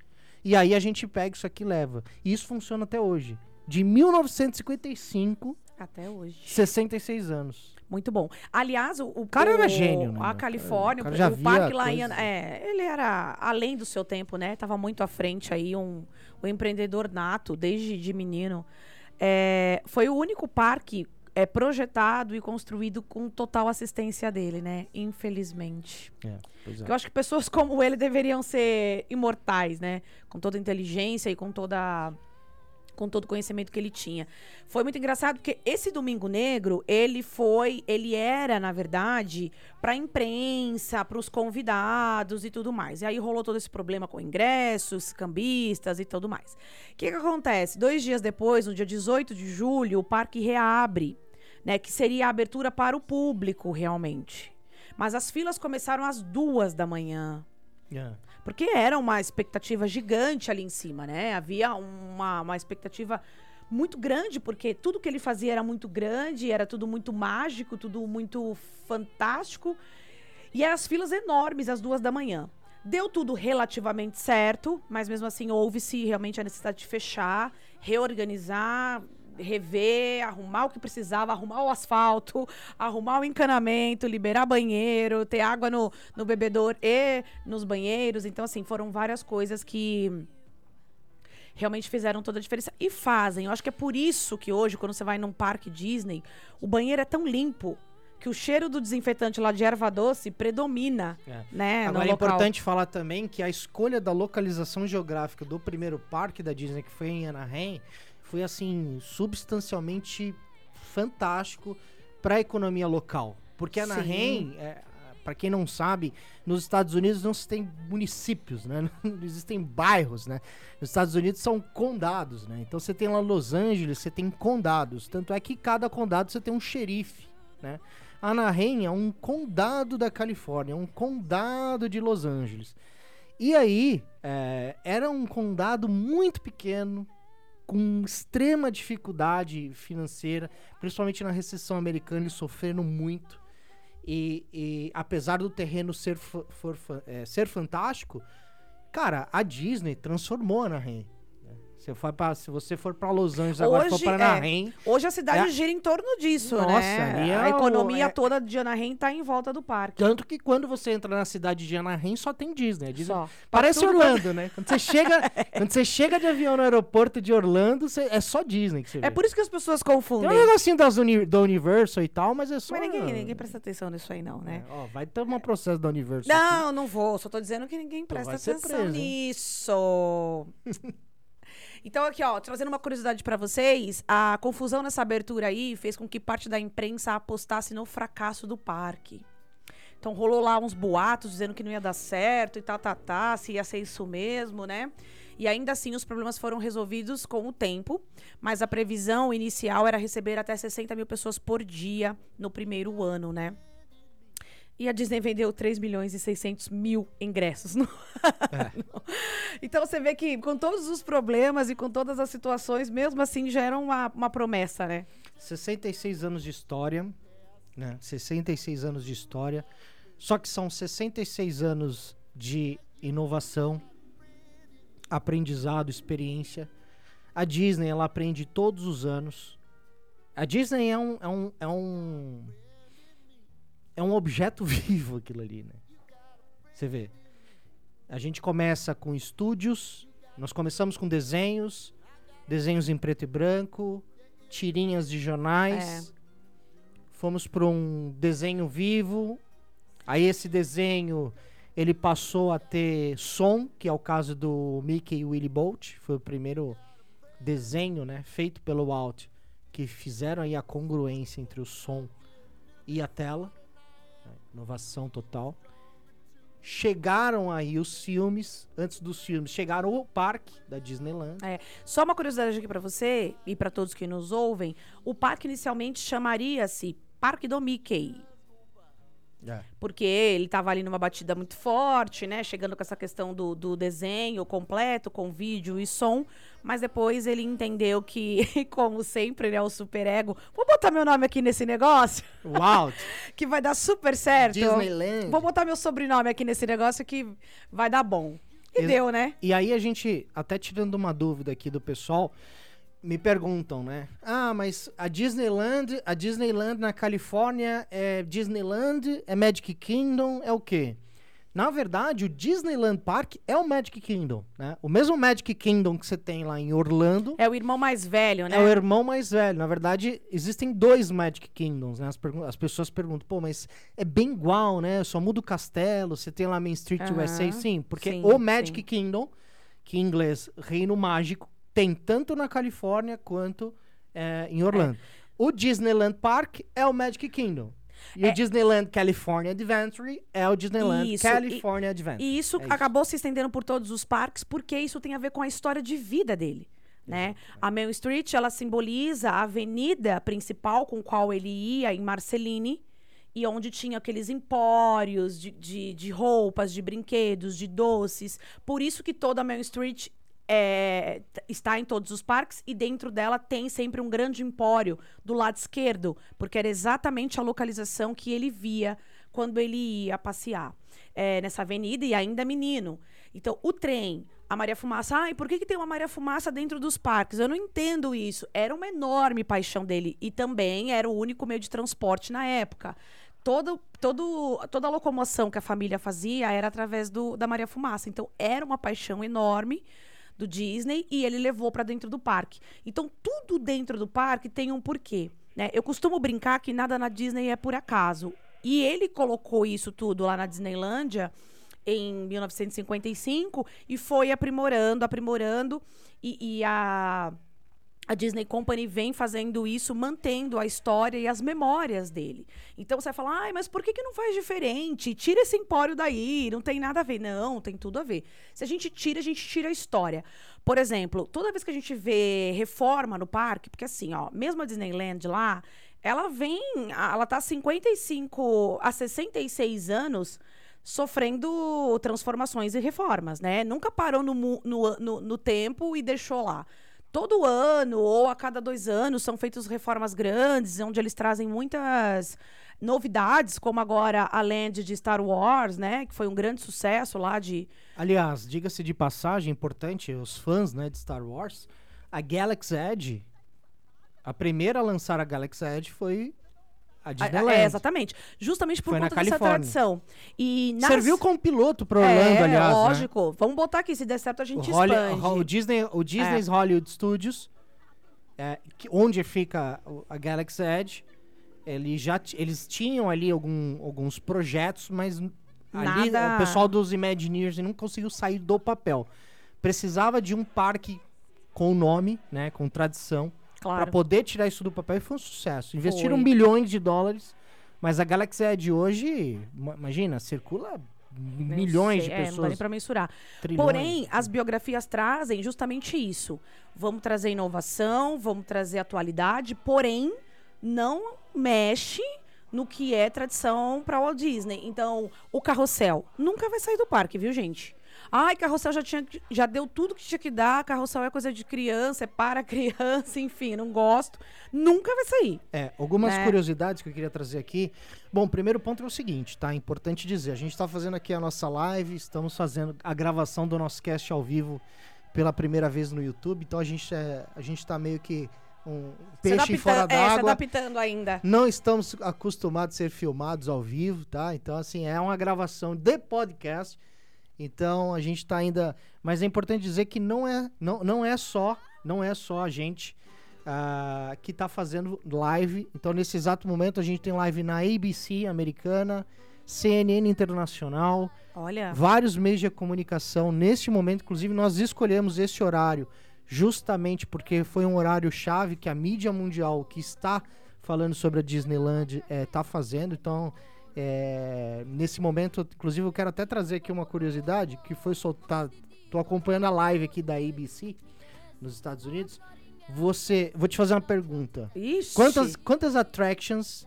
E aí a gente pega isso aqui e leva. E isso funciona até hoje. De 1955, Até hoje. 66 anos. Muito bom. Aliás, o, o cara o- era gênio, né, A? Califórnia, O o, o parque lá em, é, ele era além do seu tempo, né? Tava muito à frente aí, um, um empreendedor nato desde de menino. É, foi o único parque é, projetado e construído com total assistência dele, né? Infelizmente. É, pois é. Eu acho que pessoas como ele deveriam ser imortais, né? Com toda a inteligência e com toda com todo o conhecimento que ele tinha. Foi muito engraçado porque esse Domingo Negro, ele foi, ele era, na verdade, para imprensa, para os convidados e tudo mais. E aí rolou todo esse problema com ingressos, cambistas e tudo mais. O que, que acontece? Dois dias depois, no dia 18 de julho, o parque reabre, né? Que seria a abertura para o público, realmente. Mas as filas começaram às duas da manhã. É. Porque era uma expectativa gigante ali em cima, né? Havia uma, uma expectativa muito grande, porque tudo que ele fazia era muito grande, era tudo muito mágico, tudo muito fantástico. E as filas enormes às duas da manhã. Deu tudo relativamente certo, mas mesmo assim houve-se realmente a necessidade de fechar, reorganizar, rever, arrumar o que precisava, arrumar o asfalto, arrumar o encanamento, liberar banheiro, ter água no, no bebedor e nos banheiros. Então, assim, foram várias coisas que realmente fizeram toda a diferença. E fazem. Eu acho que é por isso que hoje, quando você vai num parque Disney, o banheiro é tão limpo que o cheiro do desinfetante lá de erva doce predomina, É. né? Agora é local. importante falar também que a escolha da localização geográfica do primeiro parque da Disney, que foi em Anaheim, foi assim, substancialmente fantástico para a economia local. Porque Anaheim, é, para quem não sabe, nos Estados Unidos não se tem municípios, né? Não existem bairros, né? Nos Estados Unidos são condados, né? Então você tem lá Los Angeles, você tem condados. Tanto é que cada condado você tem um xerife, né? Anaheim é um condado da Califórnia, é um condado de Los Angeles. E aí, é, era um condado muito pequeno, com extrema dificuldade financeira, principalmente na recessão americana, eles sofreram muito. E, e apesar do terreno ser, for fa- é, ser fantástico, cara, a Disney transformou Anaheim. Né? Você foi pra, se você for pra Los Angeles agora, for Hoje, pra é, Anaheim, Hoje a cidade É- gira em torno disso, Nossa, né? é a economia é- toda de Anaheim tá em volta do parque. tanto que quando você entra na cidade de Anaheim, só tem Disney. A Disney Só. Parece tudo Orlando, né? Quando você, chega, quando você chega de avião no aeroporto de Orlando, você- é só Disney que você vê. É por isso que as pessoas Tem confundem. um negocinho das uni, da Universal e tal, mas é só... Mas ninguém, ninguém presta atenção nisso aí, não, né? É, ó, vai tomar processo da Universal. aqui. Não, não vou. Só tô dizendo que ninguém presta vai ser atenção preso, nisso. então, aqui, ó, trazendo uma curiosidade pra vocês, a confusão nessa abertura aí fez com que parte da imprensa apostasse no fracasso do parque. Então rolou lá uns boatos dizendo que não ia dar certo e tá, tá, tá, se ia ser isso mesmo, né? E ainda assim os problemas foram resolvidos com o tempo, mas a previsão inicial era receber até 60 mil pessoas por dia no primeiro ano, né? E a Disney vendeu 3 milhões e 600 mil ingressos no ano. Então você vê que com todos os problemas e com todas as situações, mesmo assim já era uma, uma promessa, né? 66 anos de história, né? 66 anos de história. Só que são 66 anos de inovação, aprendizado, experiência. A Disney, ela aprende todos os anos. A Disney é um é um é um, é um objeto vivo aquilo ali, né? Você vê. A gente começa com estúdios, nós começamos com desenhos, desenhos em preto e branco, tirinhas de jornais. Fomos para um desenho vivo. Aí esse desenho ele passou a ter som, que é o caso do Mickey e Willy Bolt, foi o primeiro desenho, né, feito pelo Walt, que fizeram aí a congruência entre o som e a tela. Inovação total. Chegaram aí os filmes, antes dos filmes, chegaram o parque da Disneyland. Só uma curiosidade aqui pra você e pra todos que nos ouvem, o parque inicialmente chamaria-se Parque do Mickey. Porque ele tava ali numa batida muito forte, né? Chegando com essa questão do, do desenho completo, com vídeo e som. Mas depois ele entendeu que, como sempre, né? O superego. Vou botar meu nome aqui nesse negócio, Walt, que vai dar super certo. Disneyland. Vou botar meu sobrenome aqui nesse negócio que vai dar bom. E Ex- deu, né? E aí a gente, até tirando uma dúvida aqui do pessoal, me perguntam, né? Ah, mas a Disneyland, a Disneyland na Califórnia é Disneyland, é Magic Kingdom, é o quê? Na verdade, o Disneyland Park é o Magic Kingdom, né? O mesmo Magic Kingdom que você tem lá em Orlando É o irmão mais velho, né? é o irmão mais velho. Na verdade, existem dois Magic Kingdoms, né? As, as pessoas perguntam, pô, mas é bem igual, né? Só muda o castelo, você tem lá Main Street Aham, USA, sim. Porque sim, o Magic sim. Kingdom, que em inglês Reino Mágico, tem tanto na Califórnia quanto é, em Orlando. O Disneyland Park é o Magic Kingdom. E É- o Disneyland California Adventure é o Disneyland Isso, California Adventure. E isso, É isso. acabou se estendendo por todos os parques, porque isso tem a ver com a história de vida dele. Né? A Main Street, ela simboliza a avenida principal com qual ele ia em Marceline, e onde tinha aqueles empórios de, de, de roupas, de brinquedos, de doces. Por isso que toda a Main Street é, está em todos os parques e dentro dela tem sempre um grande empório do lado esquerdo, porque era exatamente a localização que ele via quando ele ia passear é, nessa avenida e ainda menino. Então, o trem, a Maria Fumaça, ai, por que, que tem uma Maria Fumaça dentro dos parques? Eu não entendo isso. Era uma enorme paixão dele e também era o único meio de transporte na época. Todo, todo, toda a locomoção que a família fazia era através do, da Maria Fumaça. Então, era uma paixão enorme do Disney e ele levou para dentro do parque. Então, tudo dentro do parque tem um porquê. Né? Eu costumo brincar que nada na Disney é por acaso. E ele colocou isso tudo lá na Disneylândia em 1955 e foi aprimorando, aprimorando. E, e a, a Disney Company vem fazendo isso, mantendo a história e as memórias dele. Então você vai falar, ai, mas por que, que não faz diferente? Tira esse empório daí, não tem nada a ver. Não, tem tudo a ver. Se a gente tira, a gente tira a história. Por exemplo, toda vez que a gente vê reforma no parque, porque assim, ó, mesmo a Disneyland lá, ela vem, ela tá há 55 a 66 anos sofrendo transformações e reformas, né? Nunca parou no, no, no, no tempo e deixou lá. Todo ano ou a cada dois anos são feitas reformas grandes, onde eles trazem muitas novidades, como agora a Land de Star Wars, né? Que foi um grande sucesso lá de. Aliás, diga-se de passagem, importante, os fãs né, de Star Wars, a Galaxy Edge, a primeira a lançar a Galaxy Edge foi a Disneyland. é, exatamente. Justamente por Foi na conta dessa Califórnia. tradição. E nas... Serviu como piloto para Orlando, é, aliás. né? lógico. Vamos botar aqui, se der certo a O, gente Holly- expande. o Disney, o Disney's Hollywood Studios, é, que- onde fica o- a Galaxy Edge, ele já eles tinham ali algum- alguns projetos, mas n- ali Nada- o pessoal dos Imagineers não conseguiu sair do papel. Precisava de um parque com nome, né, com tradição, para Claro. poder tirar isso do papel e foi um sucesso. Investiram Foi. milhões de dólares, mas a Galaxy Edge hoje, ma- imagina, circula Nem milhões sei, de é, não dá pessoas. nem pra mensurar. trilhões. Porém, as biografias trazem justamente isso. Vamos trazer inovação, vamos trazer atualidade, porém, não mexe no que é tradição para Walt Disney. Então, o carrossel nunca vai sair do parque, viu, gente? Ai, carrossel já, tinha, já deu tudo que tinha que dar, carrossel é coisa de criança, é para criança, enfim, não gosto. Nunca vai sair. É, algumas né? curiosidades que eu queria trazer aqui. Bom, o primeiro ponto é o seguinte, tá? Importante dizer, a gente está fazendo aqui a nossa live, estamos fazendo a gravação do nosso cast ao vivo pela primeira vez no YouTube, então a gente é, a gente tá meio que um peixe fora é, se d'água. adaptando ainda. Não estamos acostumados a ser filmados ao vivo, tá? Então, assim, é uma gravação de podcast. Então, a gente tá ainda. Mas é importante dizer que não é, não, não é só, não é só a gente ah, que tá fazendo live. Então, nesse exato momento, a gente tem live na ABC americana, CNN internacional, Olha, vários meios de comunicação neste momento. Inclusive, nós escolhemos esse horário justamente porque foi um horário chave que a mídia mundial que está falando sobre a Disneyland está fazendo. Então, é, nesse momento, inclusive, eu quero até trazer aqui uma curiosidade que foi soltada. Tô acompanhando a live aqui da ABC nos Estados Unidos. Você, vou te fazer uma pergunta. Ixi. Quantas, quantas attractions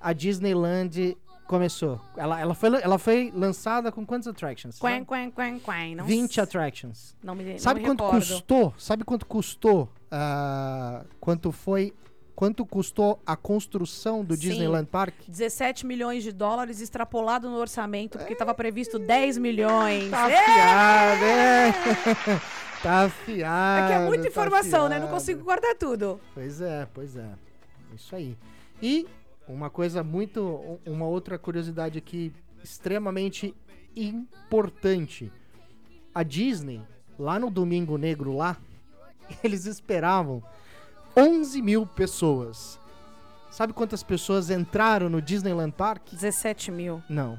a Disneyland começou? Ela, ela, foi, ela foi lançada com quantas attractions? Quen, quen, quen, quen. Não 20 s- attractions. Não me, Sabe não me quanto recordo. custou? Sabe quanto custou? ah, quanto foi? Quanto custou a construção do Sim. Disneyland Park? 17 milhões de dólares extrapolado no orçamento, porque estava previsto 10 milhões. Tá É, afiado, é? tá afiado. é que é muita tá informação, né? Não afiado. consigo guardar tudo. Pois é, pois é. Isso aí. E uma coisa muito. um- Uma outra curiosidade aqui extremamente importante. A Disney, lá no Domingo Negro, lá, eles esperavam 11 mil pessoas. Sabe quantas pessoas entraram no Disneyland Park? 17 mil. Não.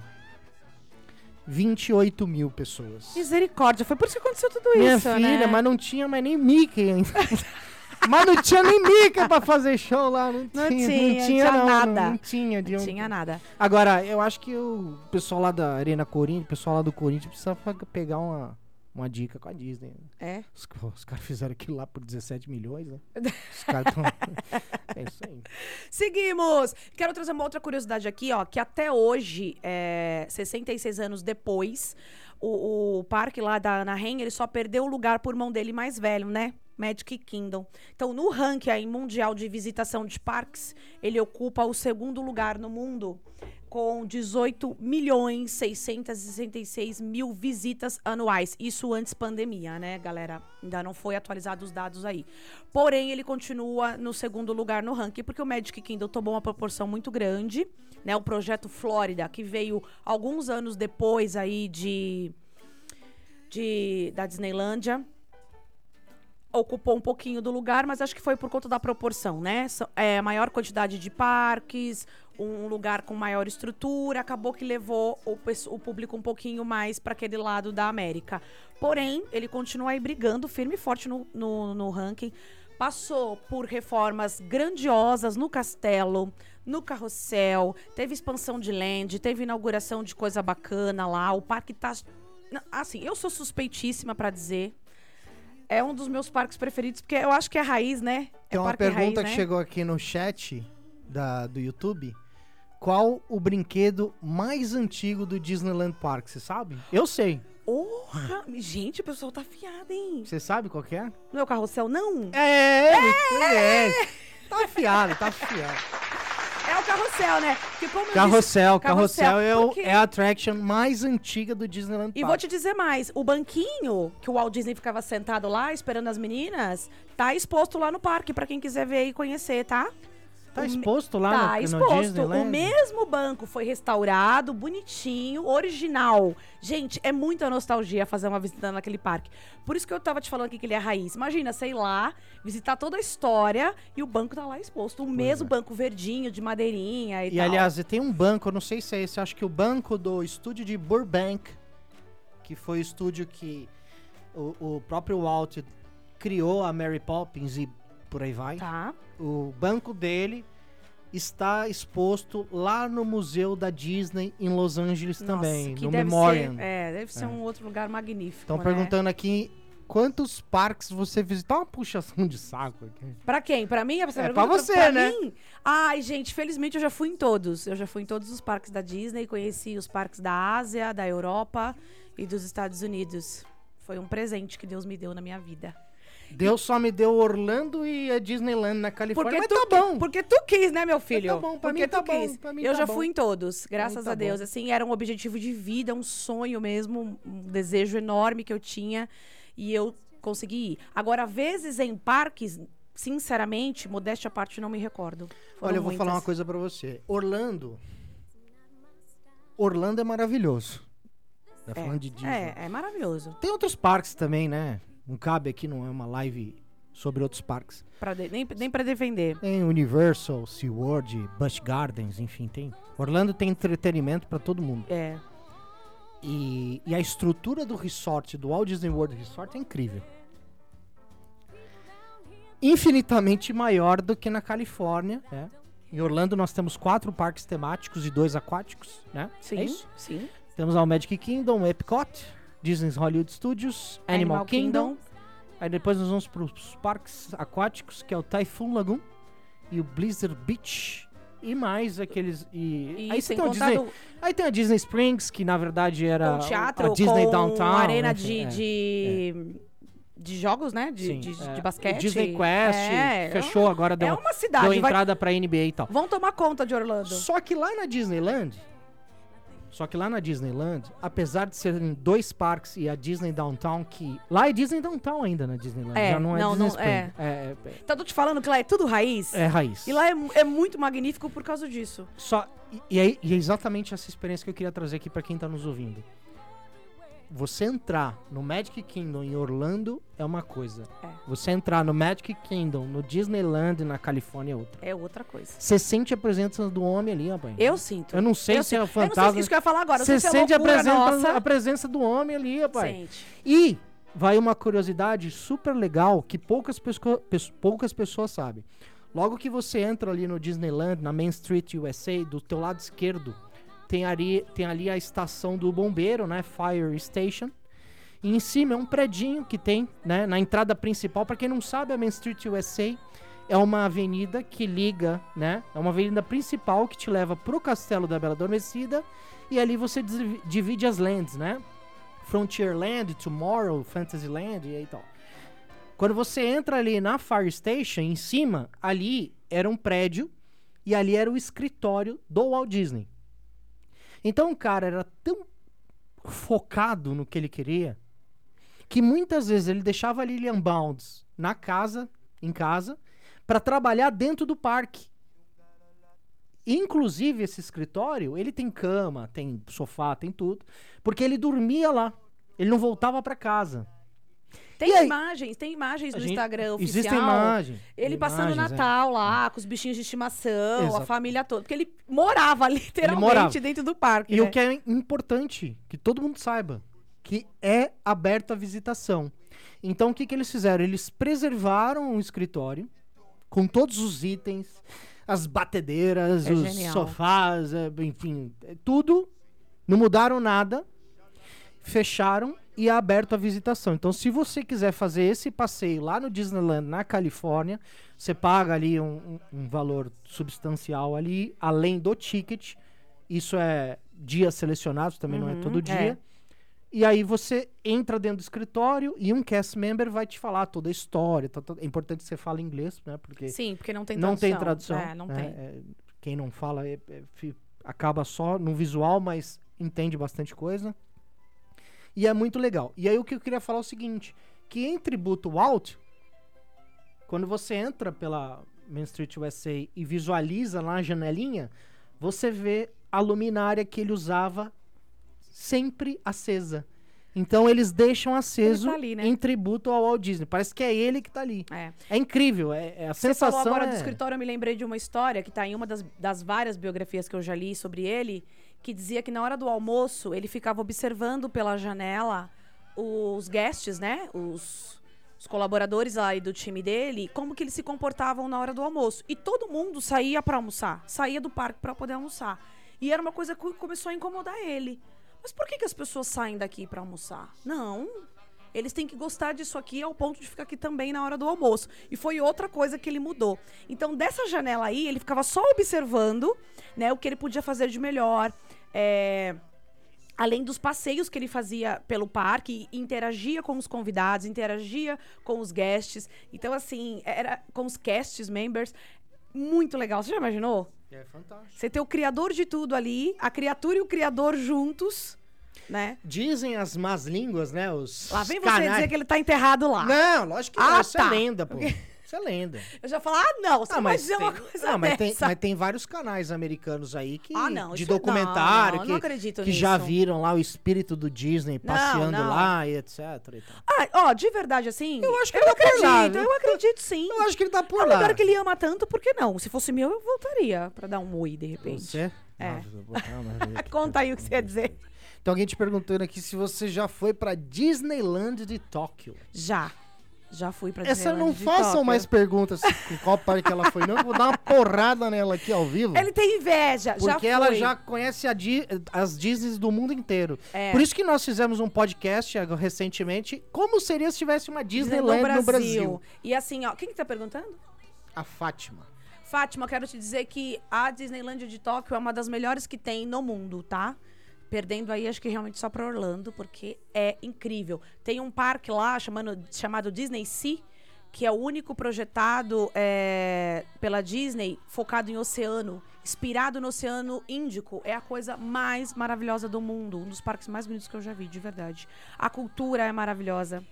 28 mil pessoas. Misericórdia, foi por isso que aconteceu tudo Minha isso, filha, né? mas não tinha mais nem Mickey ainda. mas não tinha nem Mickey pra fazer show lá. Não, Não tinha, tinha, não tinha, não, nada. Não, não tinha. Não um- tinha nada. Agora, eu acho que o pessoal lá da Arena Corinthians, o pessoal lá do Corinthians precisa pegar uma, uma dica com a Disney. né? É. Os, os caras fizeram aquilo lá por 17 milhões, né? Os caras tão... é isso aí. Seguimos! Quero trazer uma outra curiosidade aqui, ó, que até hoje, é, 66 anos depois, o, o parque lá da Anaheim, ele só perdeu o lugar por mão dele mais velho, né? Magic Kingdom. Então, no ranking aí, mundial de visitação de parques, ele ocupa o segundo lugar no mundo, com 18 milhões 666 mil visitas anuais. Isso antes pandemia, né, galera? Ainda não foi atualizados os dados aí. Porém, ele continua no segundo lugar no ranking, porque o Magic Kingdom tomou uma proporção muito grande, né? O projeto Flórida, que veio alguns anos depois aí de, de da Disneylândia, ocupou um pouquinho do lugar, mas acho que foi por conta da proporção, né? É, maior quantidade de parques, um lugar com maior estrutura, acabou que levou o, o público um pouquinho mais para aquele lado da América. Porém, ele continua aí brigando firme e forte no, no, no ranking. Passou por reformas grandiosas no castelo, no carrossel, teve expansão de land, teve inauguração de coisa bacana lá. O parque tá. Assim, eu sou suspeitíssima para dizer. É um dos meus parques preferidos, porque eu acho que é raiz, né? Tem é uma parque pergunta raiz, que né? chegou aqui no chat da, do YouTube. Qual o brinquedo mais antigo do Disneyland Park? Você sabe? Eu sei. Porra! Gente, o pessoal tá afiado, hein? Você sabe qual que é? Não é o carrossel, não? É, muito bem. Tá afiado, tá afiado. Carrossel, né? Porque como Carrossel, disse, carrossel, é, o- porque- é a attraction mais antiga do Disneyland E Park. vou te dizer mais, o banquinho que o Walt Disney ficava sentado lá esperando as meninas, tá exposto lá no parque pra quem quiser ver e conhecer, tá? Tá exposto lá tá no, no exposto. Disneyland? O mesmo banco foi restaurado, bonitinho, original. Gente, é muita nostalgia fazer uma visita naquele parque. Por isso que eu tava te falando aqui que ele é raiz. Imagina, sei lá, visitar toda a história e o banco tá lá exposto. O mesmo banco verdinho, de madeirinha e, E tal. aliás, tem um banco, eu não sei se é esse, acho que o banco do estúdio de Burbank, que foi o estúdio que o, o próprio Walt criou a Mary Poppins e por aí vai. Tá. O banco dele está exposto lá no museu da Disney em Los Angeles Nossa, também, no Memorial. Ser, é, deve ser um outro lugar magnífico. Estão né? perguntando aqui quantos parques você visitou. Uma puxação de saco aqui. Pra quem? Pra mim? É, pergunta pra você, pra né? mim? Ai, gente, felizmente eu já fui em todos. Eu já fui em todos os parques da Disney, conheci os parques da Ásia, da Europa e dos Estados Unidos. Foi um presente que Deus me deu na minha vida. Deus só me deu Orlando e a Disneyland na Califórnia, mas tu, tá bom. Porque tu quis, né, meu filho? tá bom, pra porque mim tá tu bom, quis. mim eu tá já bom. fui em todos, graças tá a Deus. bom. Assim, era um objetivo de vida, um sonho mesmo, um desejo enorme que eu tinha e eu consegui ir. Agora, vezes em parques, sinceramente, modéstia à parte, não me recordo. Foram Olha, eu vou falar uma muitas. coisa pra você. Orlando. Orlando é maravilhoso. Tá falando de Disney. É, é maravilhoso. Tem outros parques também, né? Não cabe aqui, não é uma live sobre outros parques. De- nem, nem pra defender. Tem Universal, SeaWorld, Busch Gardens, enfim, tem. Orlando tem entretenimento pra todo mundo. É. E, e a estrutura do resort, do Walt Disney World Resort, é incrível. Infinitamente maior do que na Califórnia. né? Em Orlando nós temos quatro parques temáticos e dois aquáticos, né? Sim. É isso? Sim. Temos lá o Magic Kingdom, Epcot, Disney's Hollywood Studios, Animal, Kingdom. Aí depois nós vamos para os parques aquáticos, que é o Typhoon Lagoon e o Blizzard Beach. E mais aqueles. E, E aí tem Disney. do- Aí tem a Disney Springs, que na verdade era com teatro, a Disney Downtown. arena enfim, de, é. de, de jogos, né? De, Sim, de, é. de basquete. Disney Quest É, fechou agora, deu, É uma cidade. deu vai- entrada pra NBA e tal. Vão tomar conta de Orlando. Só que lá na Disneyland, só que lá na Disneyland, apesar de serem dois parques e a Disney Downtown, que lá é Disney Downtown ainda na Disneyland, É, já não é não, Disney não, é. É, é, Então, tô te falando que lá é tudo raiz. é raiz. E lá é, é muito magnífico por causa disso. Só, e, e é, e é exatamente essa experiência que eu queria trazer aqui pra quem tá nos ouvindo. Você entrar no Magic Kingdom em Orlando é uma coisa. É. Você entrar no Magic Kingdom no Disneyland na Califórnia é outra. É outra coisa. Você sente a presença do homem ali, rapaz. Eu sinto. Eu não sei Eu se é o Eu não sei fantasma. isso que eu ia falar agora. Você se é sente a loucura presença, a presença do homem ali, rapaz. Sente. E vai uma curiosidade super legal que poucas, pesco- poucas pessoas sabem. Logo que você entra ali no Disneyland, na Main Street USA, do teu lado esquerdo, tem ali, tem ali a estação do bombeiro, né? Fire Station. E em cima é um predinho que tem, né? Na entrada principal. Para quem não sabe, a Main Street USA é uma avenida que liga, né? É uma avenida principal que te leva pro Castelo da Bela Adormecida. E ali você divi- divide as lands, né? Frontierland, Tomorrow, Fantasyland e aí tal. Quando você entra ali na Fire Station, em cima, ali era um prédio e ali era o escritório do Walt Disney. Então o cara era tão focado no que ele queria que muitas vezes ele deixava a Lillian Bounds na casa, em casa, para trabalhar dentro do parque. Inclusive esse escritório, ele tem cama, tem sofá, tem tudo, porque ele dormia lá. Ele não voltava para casa. Tem E aí? imagens, tem imagens A no gente- Instagram oficial. Existem imagens. Ele passando o imagens, é. Natal lá, com os bichinhos de estimação, a Exato. família toda. Porque ele morava literalmente morava. dentro do parque. E né? o que é importante, que todo mundo saiba, que é aberto à visitação. Então o que, que eles fizeram? Eles preservaram o escritório com todos os itens, as batedeiras, É os genial. sofás, é, enfim, é, tudo. Não mudaram nada, fecharam e é aberto à visitação. Então, se você quiser fazer esse passeio lá no Disneyland, na Califórnia, você paga ali um, um- um valor substancial ali, além do ticket. Isso é dias selecionados, também não é Uhum, todo dia. é. E aí você entra dentro do escritório e um cast member vai te falar toda a história. tá- tá- É importante que você fale inglês, né? Porque Sim, porque não tem não tradução. tem tradução. É, não né? tem. É, quem não fala é- é- acaba só no visual, mas entende bastante coisa. E é muito legal. E aí o que eu queria falar é o seguinte, que em tributo Walt, quando você entra pela Main Street USA e visualiza lá a janelinha, você vê a luminária que ele usava sempre acesa. Então eles deixam aceso tá ali, né? em tributo ao Walt Disney. Parece que é ele que tá ali. É. É incrível, é, é a Você falou sensação agora é... do escritório, eu me lembrei de uma história que tá em uma das, das várias biografias que eu já li sobre ele, que dizia que na hora do almoço ele ficava observando pela janela os guests, né? Os, os colaboradores aí do time dele, como que eles se comportavam na hora do almoço. E todo mundo saía para almoçar, saía do parque para poder almoçar. E era uma coisa que começou a incomodar ele. Mas por que, que as pessoas saem daqui para almoçar? Não, eles têm que gostar disso aqui ao ponto de ficar aqui também na hora do almoço. E foi outra coisa que ele mudou. Então, dessa janela aí, ele ficava só observando né, o que ele podia fazer de melhor. É, Além dos passeios que ele fazia pelo parque, interagia com os convidados, interagia com os guests. Então, assim, era com os cast members. Muito legal. Você já imaginou? É fantástico. Você ter o criador de tudo ali, a criatura e o criador juntos, né? Dizem as más línguas, né? Os Lá vem você canais- dizer que ele tá enterrado lá. Não, lógico que Ah, não. Isso tá. é lenda, pô. Isso é lenda. Eu já falo, ah, não, você Ah, vai mas dizer uma tem- coisa não, mas tem, mas tem vários canais americanos aí que Ah, não, de isso- documentário não, que, não acredito que já viram lá o espírito do Disney passeando lá e etc. e. Ah, ó, de verdade, assim. Eu acho que eu ele tá por lá, acredito, viu? eu acredito sim. Eu acho que ele tá por é um lá. lugar que ele ama tanto, por que não? Se fosse meu, eu voltaria pra dar um oi de repente. Você? É. Nossa, Conta aí o que você ia dizer. Tem alguém te perguntando aqui se você já foi pra Disneyland de Tóquio. Já. Já fui pra Essa Disneyland não façam Tóquio. mais perguntas em qual parque ela foi, não. Vou dar uma porrada nela aqui ao vivo. Ele tem inveja, já Porque ela fui. já conhece Di- as Disneys do mundo inteiro. É. Por isso que nós fizemos um podcast recentemente. Como seria se tivesse uma Disney Disneyland no Brasil? E assim, ó, quem que tá perguntando? A Fátima. Fátima, quero te dizer que a Disneyland de Tóquio é uma das melhores que tem no mundo, tá? Perdendo aí, acho que realmente só pra Orlando, porque é incrível. Tem um parque lá chamando, chamado Disney Sea, que é o único projetado é, pela Disney focado em oceano, inspirado no Oceano Índico. É a coisa mais maravilhosa do mundo, um dos parques mais bonitos que eu já vi, de verdade. A cultura é maravilhosa,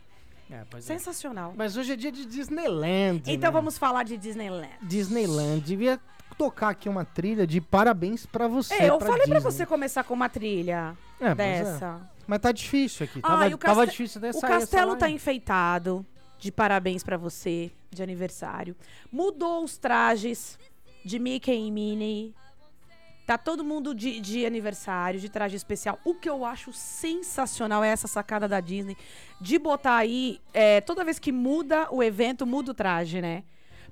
É, é. sensacional. Mas hoje é dia de Disneyland. Então né? vamos falar de Disneyland. Disneyland. Devia tocar aqui uma trilha de parabéns pra você. É, eu pra falei pra Disney. você começar com uma trilha É, é. dessa. Mas tá difícil aqui. Tava, tava difícil até O castelo tá enfeitado. De parabéns pra você, de aniversário. Mudou os trajes de Mickey e Minnie. Tá todo mundo de, de aniversário, de traje especial. O que eu acho sensacional é essa sacada da Disney de botar aí. é, toda vez que muda o evento, muda o traje, né?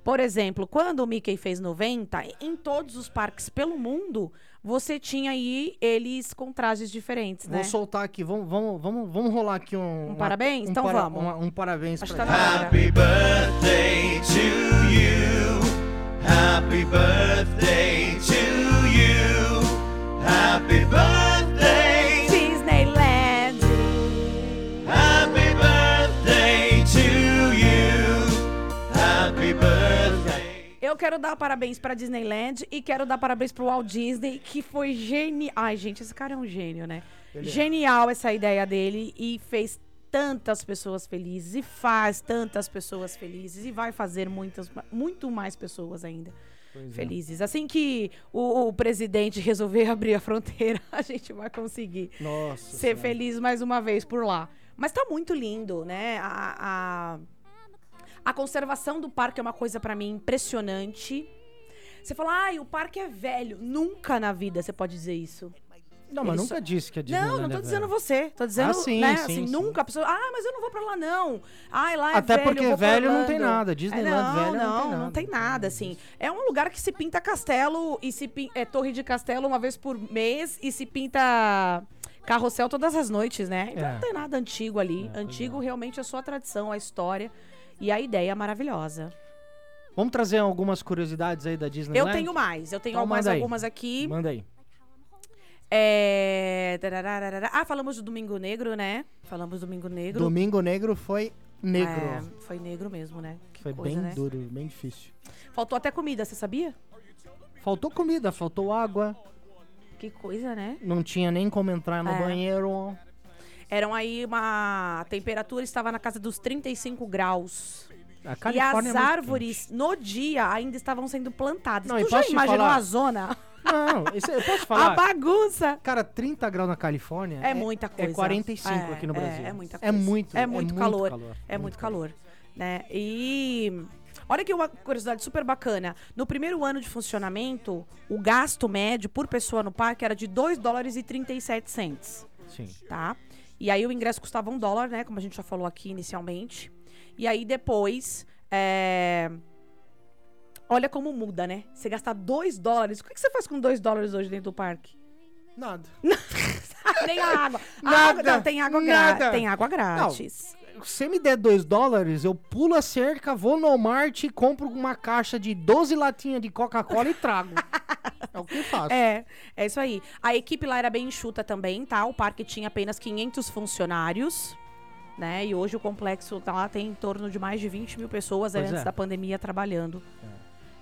Por exemplo, quando o Mickey fez 90, em todos os parques pelo mundo, você tinha aí eles com trajes diferentes, né? Vou soltar aqui, vamos, vamos, vamos, vamos rolar aqui um. Um parabéns? Um Então para- vamos. uma- um parabéns Acho pra tá. Happy birthday to you. Happy birthday to you. Happy birthday. Quero dar parabéns pra Disneyland e quero dar parabéns pro Walt Disney, que foi genial. Ai, gente, esse cara é um gênio, né? Genial essa ideia dele e fez tantas pessoas felizes e faz tantas pessoas felizes e vai fazer muitas, muito mais pessoas ainda felizes. Assim que o, o presidente resolver abrir a fronteira, a gente vai conseguir Nossa. ser Senhora. feliz mais uma vez por lá. Mas tá muito lindo, né? A, a, a conservação do parque é uma coisa pra mim impressionante. Você fala, ai, o parque é velho. Nunca na vida você pode dizer isso. Não, mas Ele nunca só- disse que a Disneyland não, não tô é dizendo velha. você. Tô dizendo, Ah, sim, né? sim, assim, sim. nunca a pessoa. Ah, mas eu não vou pra lá, não. Ai, lá é Até velho, porque velho não tem nada, Disneyland É, não, velho não tem não, nada. não tem nada, assim. É um lugar que se pinta castelo e se pin- é torre de castelo uma vez por mês e se pinta carrossel todas as noites, né? Então É. não tem nada antigo ali. antigo realmente é só a tradição, a história e a ideia maravilhosa. Vamos trazer algumas curiosidades aí da Disneyland? Eu tenho mais, eu tenho Então mais algumas aqui. Manda aí. É... Ah, falamos do Domingo Negro, né? Falamos do Domingo Negro. Domingo Negro foi negro. É, foi negro mesmo, né? Que foi coisa, bem né? duro, bem difícil. Faltou até comida, você sabia? Faltou comida, faltou água, Que coisa, né? não tinha nem como entrar no É. banheiro. Eram aí uma a temperatura estava na casa dos 35 graus. A e as é muito árvores no dia ainda estavam sendo plantadas. Não, tu já imaginou falar? a zona? Não, isso, eu posso A falar. bagunça. Cara, 30 graus na Califórnia É muita coisa. É 45 É, aqui no é, Brasil. É, muita É coisa. muito, É muito calor. É muito muito calor. Né? E olha que uma curiosidade super bacana. No primeiro ano de funcionamento, o gasto médio por pessoa no parque era de 2 dólares e 37 cents, Sim. tá? E aí o ingresso custava um dólar, né? Como a gente já falou aqui inicialmente. E aí depois. é, Olha como muda, né? Você gastar 2 dólares. O que que você faz com 2 dólares hoje dentro do parque? Nada. Nem a água. A Nada, água- não, tem água grátis. Tem água grátis. Se você me der 2 dólares, eu pulo a cerca, vou no Walmart e compro uma caixa de 12 latinhas de Coca-Cola e trago. é o que eu faço. É, é isso aí. A equipe lá era bem enxuta também, tá? O parque tinha apenas 500 funcionários, né? E hoje o complexo tá lá tem em torno de mais de 20 mil pessoas Pois antes é. da pandemia trabalhando.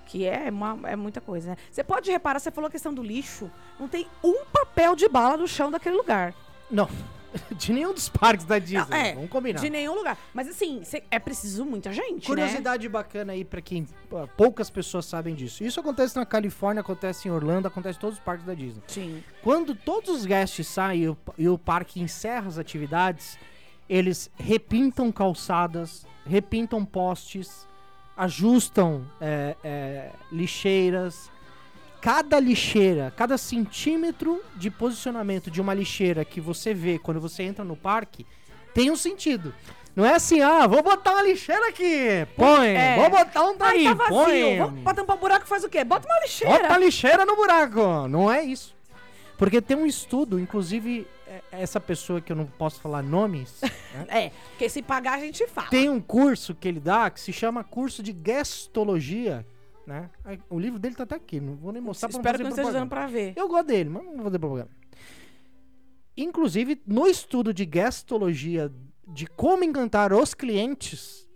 Que é, uma, é muita coisa, né? Você pode reparar, você falou a questão do lixo, não tem um papel de bala no chão daquele lugar. Não. De nenhum dos parques da Disney. Não, é, Vamos combinar. De nenhum lugar. Mas assim, cê- é preciso muita gente, né? Curiosidade bacana aí pra quem poucas pessoas sabem disso. Isso acontece na Califórnia, acontece em Orlando, acontece em todos os parques da Disney. Sim. Quando todos os guests saem e o, e o parque encerra as atividades, eles repintam calçadas, repintam postes, ajustam é, é, lixeiras. Cada lixeira, cada centímetro de posicionamento de uma lixeira que você vê quando você entra no parque tem um sentido. Não é assim, ah, vou botar uma lixeira aqui, põe. É. Vou botar um Ai, daí, tá vazio. põe. Vamos pra tampar o buraco faz o quê? Bota uma lixeira. Bota a lixeira no buraco. Não é isso. Porque tem um estudo, inclusive, é- essa pessoa que eu não posso falar nomes, né, É, porque se pagar a gente fala. tem um curso que ele dá que se chama curso de gestologia, né? O livro dele tá até aqui, não vou nem mostrar pra Espero que não esteja pra ver. Eu gosto dele, mas não vou fazer propaganda. Inclusive, no estudo de gestologia de como encantar os clientes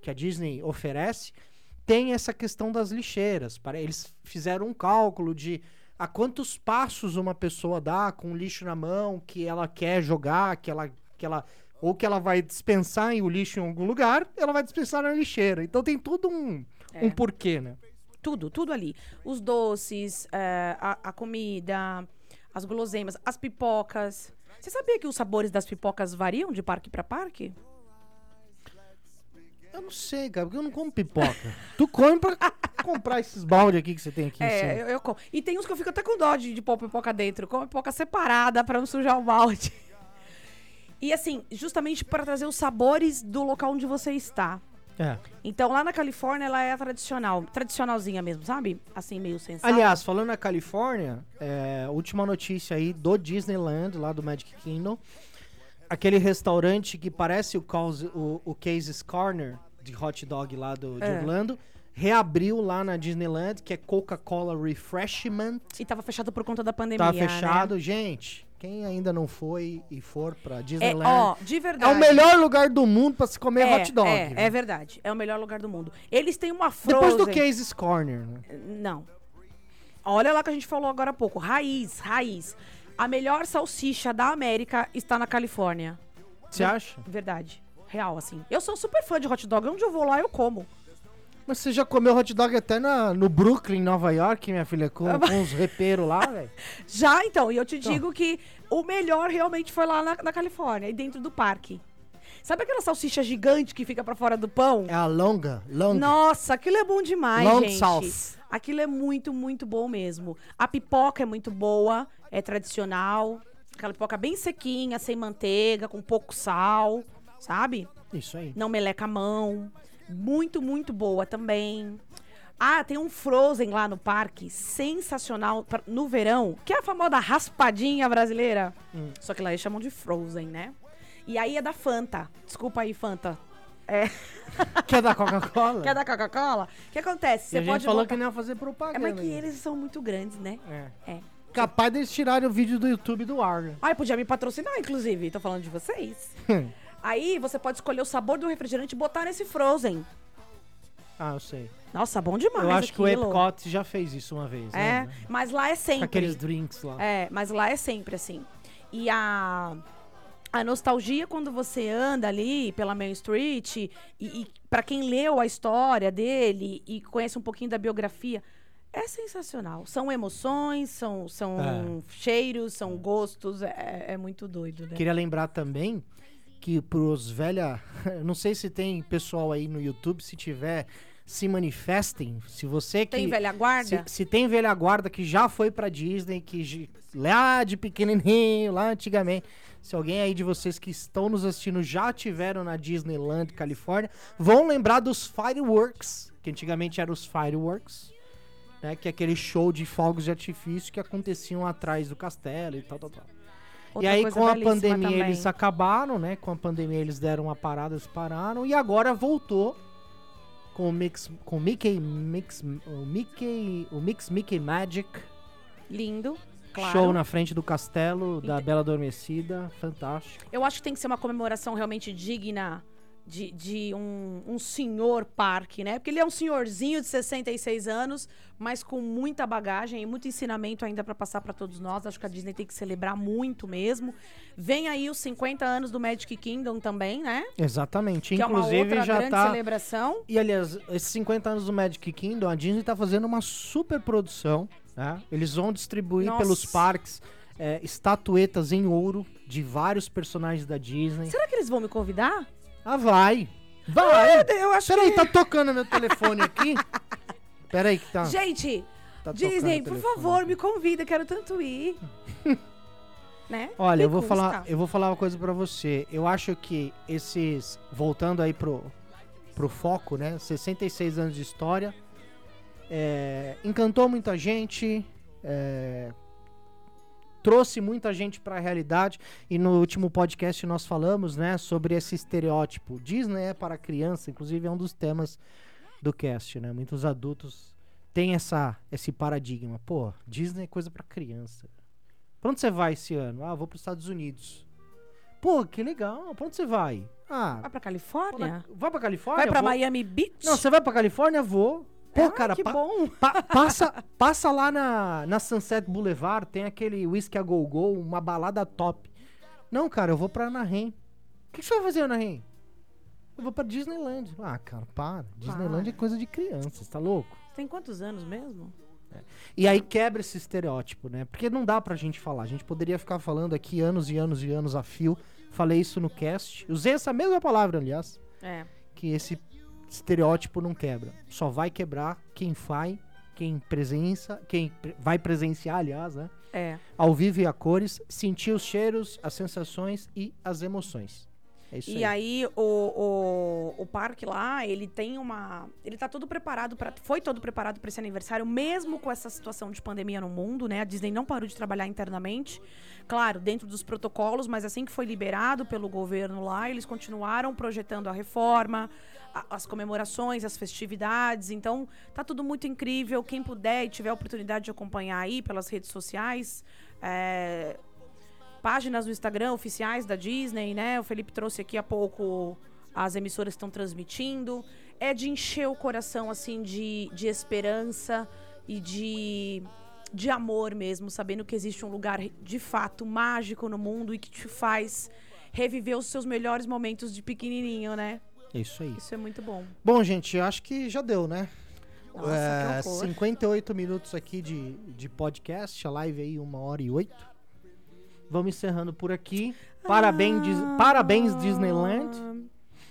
que a Disney oferece, tem essa questão das lixeiras. Para Eles fizeram um cálculo de a quantos passos uma pessoa dá com o lixo na mão, que ela quer jogar, que ela, que ela ou que ela vai dispensar em o lixo em algum lugar, ela vai dispensar na lixeira. Então tem tudo um, um porquê, né? Tudo, tudo ali. Os doces, é, a, a comida, as guloseimas, as pipocas. Você sabia que os sabores das pipocas variam de parque pra parque? Eu não sei, cara, porque eu não como pipoca. tu come pra comprar esses balde aqui que você tem aqui em É, cima. eu, eu como. E tem uns que eu fico até com dó de, de pôr pipoca dentro. Eu como pipoca separada pra não sujar o balde. E assim, justamente para trazer os sabores do local onde você está. É. Então, lá na Califórnia, ela é tradicional. Tradicionalzinha mesmo, sabe? Assim, meio sem sal. Aliás, falando na Califórnia, é, última notícia aí do Disneyland, lá do Magic Kingdom. Aquele restaurante que parece o, Cause, o, o Case's Corner de hot dog lá do, de É. Orlando, reabriu lá na Disneyland, que é Coca-Cola Refreshment. E tava fechado por conta da pandemia. Tá né? fechado. Gente, quem ainda não foi e for pra É, Disneyland, ó, de é, verdade. o melhor lugar do mundo pra se comer é, hot dog. É, né? é verdade. É o melhor lugar do mundo. Eles têm uma frozen. Depois do Case's Corner, né? Não. Olha lá que a gente falou agora há pouco. Raiz, raiz. A melhor salsicha da América está na Califórnia. Você acha? Verdade. Real, assim. Eu sou super fã de hot dog. Onde eu vou lá, eu como. Mas você já comeu hot dog até na, no Brooklyn, Nova York, minha filha, com, com uns reperos lá, velho? Já, então. E eu te Então. digo que o melhor realmente foi lá na, na Califórnia, e dentro do parque. Sabe aquela salsicha gigante que fica pra fora do pão? É a longa, longa. Nossa, aquilo é bom demais, Long gente. sauce. Aquilo é muito, muito bom mesmo. A pipoca é muito boa, é tradicional. Aquela pipoca bem sequinha, sem manteiga, com pouco sal, sabe? Isso aí. Não meleca a mão. Muito, muito boa também. Ah, tem um Frozen lá no parque, sensacional pra- no verão, que é a famosa raspadinha brasileira. Hum. Só que lá eles chamam de Frozen, né? E aí é da Fanta. Desculpa aí, Fanta. É, Quer da Coca-Cola? que é da Coca-Cola. O que acontece? Você a gente pode falou botar- que não ia fazer É, propaganda. mas que eles são muito grandes, né? É. É. Capaz deles tirarem o vídeo do YouTube do ar. né? Ai, podia me patrocinar, inclusive. Tô falando de vocês. Aí você pode escolher o sabor do refrigerante e botar nesse Frozen. Ah, eu sei. Nossa, bom demais eu acho que o aquilo. Epcot já fez isso uma vez. É, né? mas lá é Com sempre. aqueles drinks lá. É, mas lá é sempre assim. E a, a nostalgia quando você anda ali pela Main Street, e, e para quem leu a história dele e conhece um pouquinho da biografia, é sensacional. São emoções, são, são É. cheiros, são gostos, é, é muito doido, né? Queria lembrar também que pros velha. Não sei se tem pessoal aí no YouTube, se tiver, se manifestem. Se você que. Tem velha guarda? Se, se tem velha guarda que já foi pra Disney, que lá de pequenininho, lá antigamente. Se alguém aí de vocês que estão nos assistindo já tiveram na Disneyland, Califórnia, vão lembrar dos Fireworks, que antigamente eram os Fireworks, né? Que é aquele show de fogos de artifício que aconteciam atrás do castelo e tal, tal, tal. Outra e aí, com a pandemia, também. eles acabaram, né? Com a pandemia, eles deram uma parada, eles pararam. E agora voltou com o Mix, com o Mickey, Mix, o Mickey, o Mix Mickey Magic. Lindo, claro. Show na frente do castelo da Ente- Bela Adormecida. Fantástico. Eu acho que tem que ser uma comemoração realmente digna de, de um, um senhor parque, né? Porque ele é um senhorzinho de 66 anos, mas com muita bagagem e muito ensinamento ainda para passar para todos nós. Acho que a Disney tem que celebrar muito mesmo. Vem aí os 50 anos do Magic Kingdom também, né? Exatamente. que é uma Inclusive, outra já grande tá. celebração. E aliás, esses 50 anos do Magic Kingdom, a Disney tá fazendo uma super produção. Né? Eles vão distribuir Nossa. pelos parques é, estatuetas em ouro de vários personagens da Disney. Será que eles vão me convidar? Ah, vai! Vai! Eu acho Peraí, tá tocando meu telefone aqui. Peraí que tá. Gente, tá Disney, por favor, aqui. me convida, quero tanto ir. né? Olha, Me eu vou custa. falar, eu vou falar uma coisa pra você. Eu acho que esses voltando aí pro pro foco, né? 66 anos de história, é, encantou muita gente, é, trouxe muita gente pra realidade e no último podcast nós falamos, né, sobre esse estereótipo. Disney é para criança, inclusive é um dos temas do cast, né? Muitos adultos têm essa esse paradigma. Pô, Disney é coisa pra criança. Pra onde você vai esse ano? Ah, vou pros Estados Unidos. Pô, que legal. Pra onde você vai? Ah, Vai pra vou Califórnia? vai pra Califórnia? Vai pra Vou. Miami Beach? Não, você vai pra Califórnia? Vou. Pô, Ah, cara, que pa- bom. pa- passa, passa lá na, na Sunset Boulevard, tem aquele Whisky a Go Go, uma balada top. Não, cara, eu vou pra Anaheim. O que, que você vai fazer, Anaheim? Eu vou pra Disneyland. Ah, cara, para. Disneyland é coisa de criança, você tá louco? Tem quantos anos mesmo? E aí quebra esse estereótipo, né? Porque não dá pra gente falar. A gente poderia ficar falando aqui anos e anos e anos a fio. Falei isso no cast. Usei essa mesma palavra, aliás. É. Que esse estereótipo não quebra. Só vai quebrar quem vai, quem presença, quem pre- vai presenciar, aliás, né? É. Ao vivo e a cores, sentir os cheiros, as sensações e as emoções. É isso E aí. aí, o, o, o parque lá, ele tem uma. Ele tá todo preparado para Foi todo preparado para esse aniversário, mesmo com essa situação de pandemia no mundo, né? A Disney não parou de trabalhar internamente. Claro, dentro dos protocolos, mas assim que foi liberado pelo governo lá, eles continuaram projetando a reforma, as comemorações, as festividades. Então, tá tudo muito incrível. Quem puder e tiver a oportunidade de acompanhar aí pelas redes sociais. é, páginas no Instagram oficiais da Disney, né? O Felipe trouxe aqui há pouco as emissoras estão transmitindo. É de encher o coração, assim, de, de esperança e de, de amor mesmo, sabendo que existe um lugar de fato mágico no mundo e que te faz reviver os seus melhores momentos de pequenininho, né? É isso aí. Isso é muito bom. Bom, gente, eu acho que já deu, né? Nossa, É, que horror. 58 minutos aqui de, de podcast, a live aí uma hora e oito. Vamos encerrando por aqui. Parabéns, Dis- parabéns Disneyland.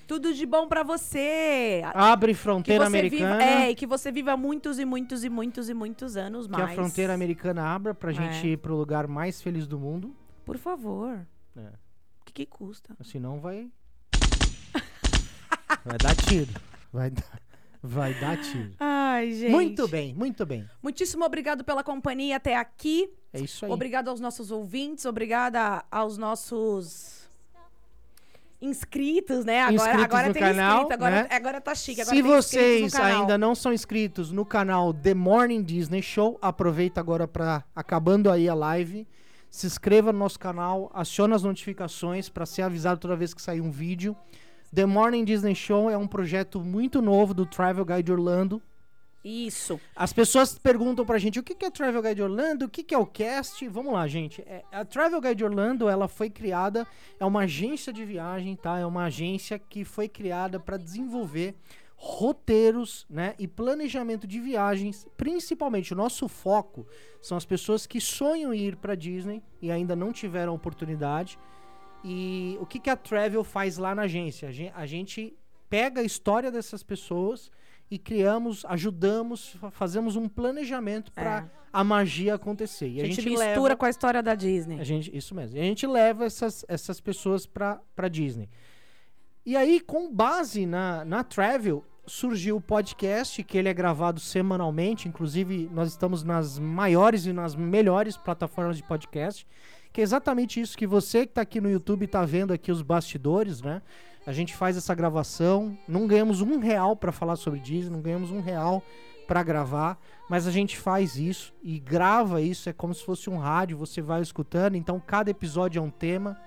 Tudo de bom pra você. Abre Que fronteira você americana. viva, é, e que você viva muitos e muitos e muitos e muitos anos que mais. a fronteira americana abra pra gente É. ir pro lugar mais feliz do mundo. Por favor. É. O que, que custa? Senão vai. Vai dar tiro. Vai dar, vai dar tiro. Ai, gente. Muito bem, muito bem. Muitíssimo obrigado pela companhia até aqui. É isso aí. Obrigado aos nossos ouvintes, obrigada aos nossos inscritos, né? Agora, Inscritos agora tem canal, inscrito, agora, né? agora tá chique. Agora Se vocês ainda não são inscritos no canal The Morning Disney Show, aproveita agora para acabando aí a live, se inscreva no nosso canal, aciona as notificações para ser avisado toda vez que sair um vídeo. The Morning Disney Show é um projeto muito novo do Travel Guide Orlando. Isso. As pessoas perguntam pra gente o que é Travel Guide Orlando, o que que é o cast. Vamos lá, gente. É, a Travel Guide Orlando, ela foi criada, é uma agência de viagem, tá? É uma agência que foi criada para desenvolver roteiros, né, e planejamento de viagens, principalmente o nosso foco são as pessoas que sonham em ir para Disney e ainda não tiveram oportunidade. E o que que a Travel faz lá na agência? A gen- A gente pega a história dessas pessoas e criamos, ajudamos, fa- fazemos um planejamento para É. a magia acontecer. E A gente, leva- mistura com a história da Disney. a gente, isso mesmo. E a gente leva essas, essas pessoas pra Disney. E aí, com base na, na Travel, surgiu o podcast, que ele é gravado semanalmente. Inclusive, nós estamos nas maiores e nas melhores plataformas de podcast. Que é exatamente isso que você que tá aqui no YouTube tá vendo aqui os bastidores, né? A gente faz essa gravação, não ganhamos um real pra falar sobre Disney, não ganhamos um real pra gravar, mas a gente faz isso e grava isso, é como se fosse um rádio, você vai escutando, então cada episódio é um tema.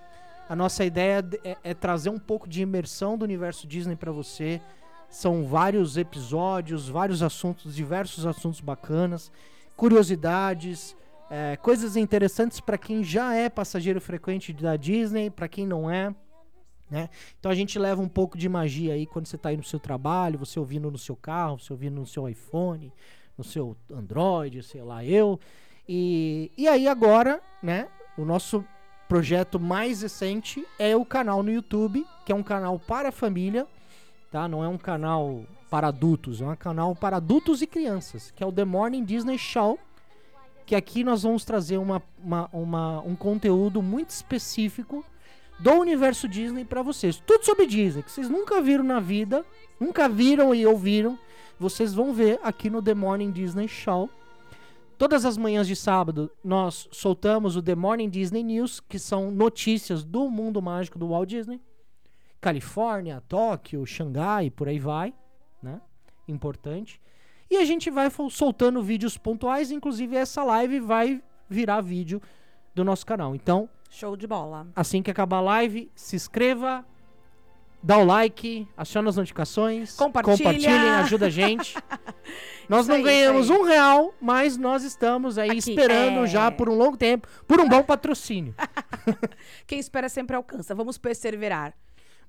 A nossa ideia é, é trazer um pouco de imersão do universo Disney pra você. São vários episódios, vários assuntos, diversos assuntos bacanas, curiosidades, é, coisas interessantes pra quem já é passageiro frequente da Disney, pra quem não é. Né? Então a gente leva um pouco de magia aí quando você tá aí no seu trabalho, você ouvindo no seu carro, você ouvindo no seu iPhone, no seu Android, sei lá, eu. E, e aí agora, né, o nosso projeto mais recente é o canal no YouTube, que é um canal para a família, tá? Não é um canal para adultos, é um canal para adultos e crianças, que é o The Morning Disney Show, que aqui nós vamos trazer uma, uma, uma- um conteúdo muito específico do universo Disney pra vocês. Tudo sobre Disney, que vocês nunca viram na vida, nunca viram e ouviram, vocês vão ver aqui no The Morning Disney Show. Todas as manhãs de sábado nós soltamos o The Morning Disney News, que são notícias do mundo mágico do Walt Disney. Califórnia, Tóquio, Xangai, por aí vai, né? Importante. E a gente vai soltando vídeos pontuais, inclusive essa live vai virar vídeo do nosso canal. Então, Show de bola. assim que acabar a live, se inscreva, dá o like, aciona as notificações, Compartilha. compartilhem, ajuda a gente. Nós Isso não aí, ganhamos um real, mas nós estamos aí Aqui, esperando é. já por um longo tempo, por um bom patrocínio. Quem espera sempre alcança. Vamos perseverar.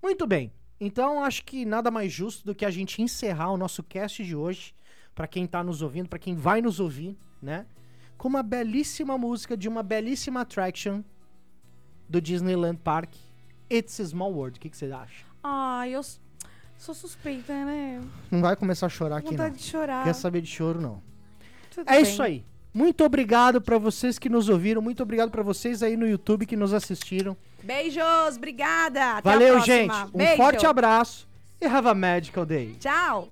Muito bem. Então acho que nada mais justo do que a gente encerrar o nosso cast de hoje, pra quem tá nos ouvindo, pra quem vai nos ouvir, né? Com uma belíssima música de uma belíssima attraction do Disneyland Park, It's a Small World. O que que você acha? Ai, eu sou suspeita, né? Não vai começar a chorar aqui, não. Vontade de chorar. Quer saber de choro, não. Tudo É bem. isso aí. Muito obrigado pra vocês que nos ouviram. Muito obrigado pra vocês aí no YouTube que nos assistiram. Beijos, obrigada. Até Valeu, gente. Um Beijo. forte abraço e have a magical day. Tchau.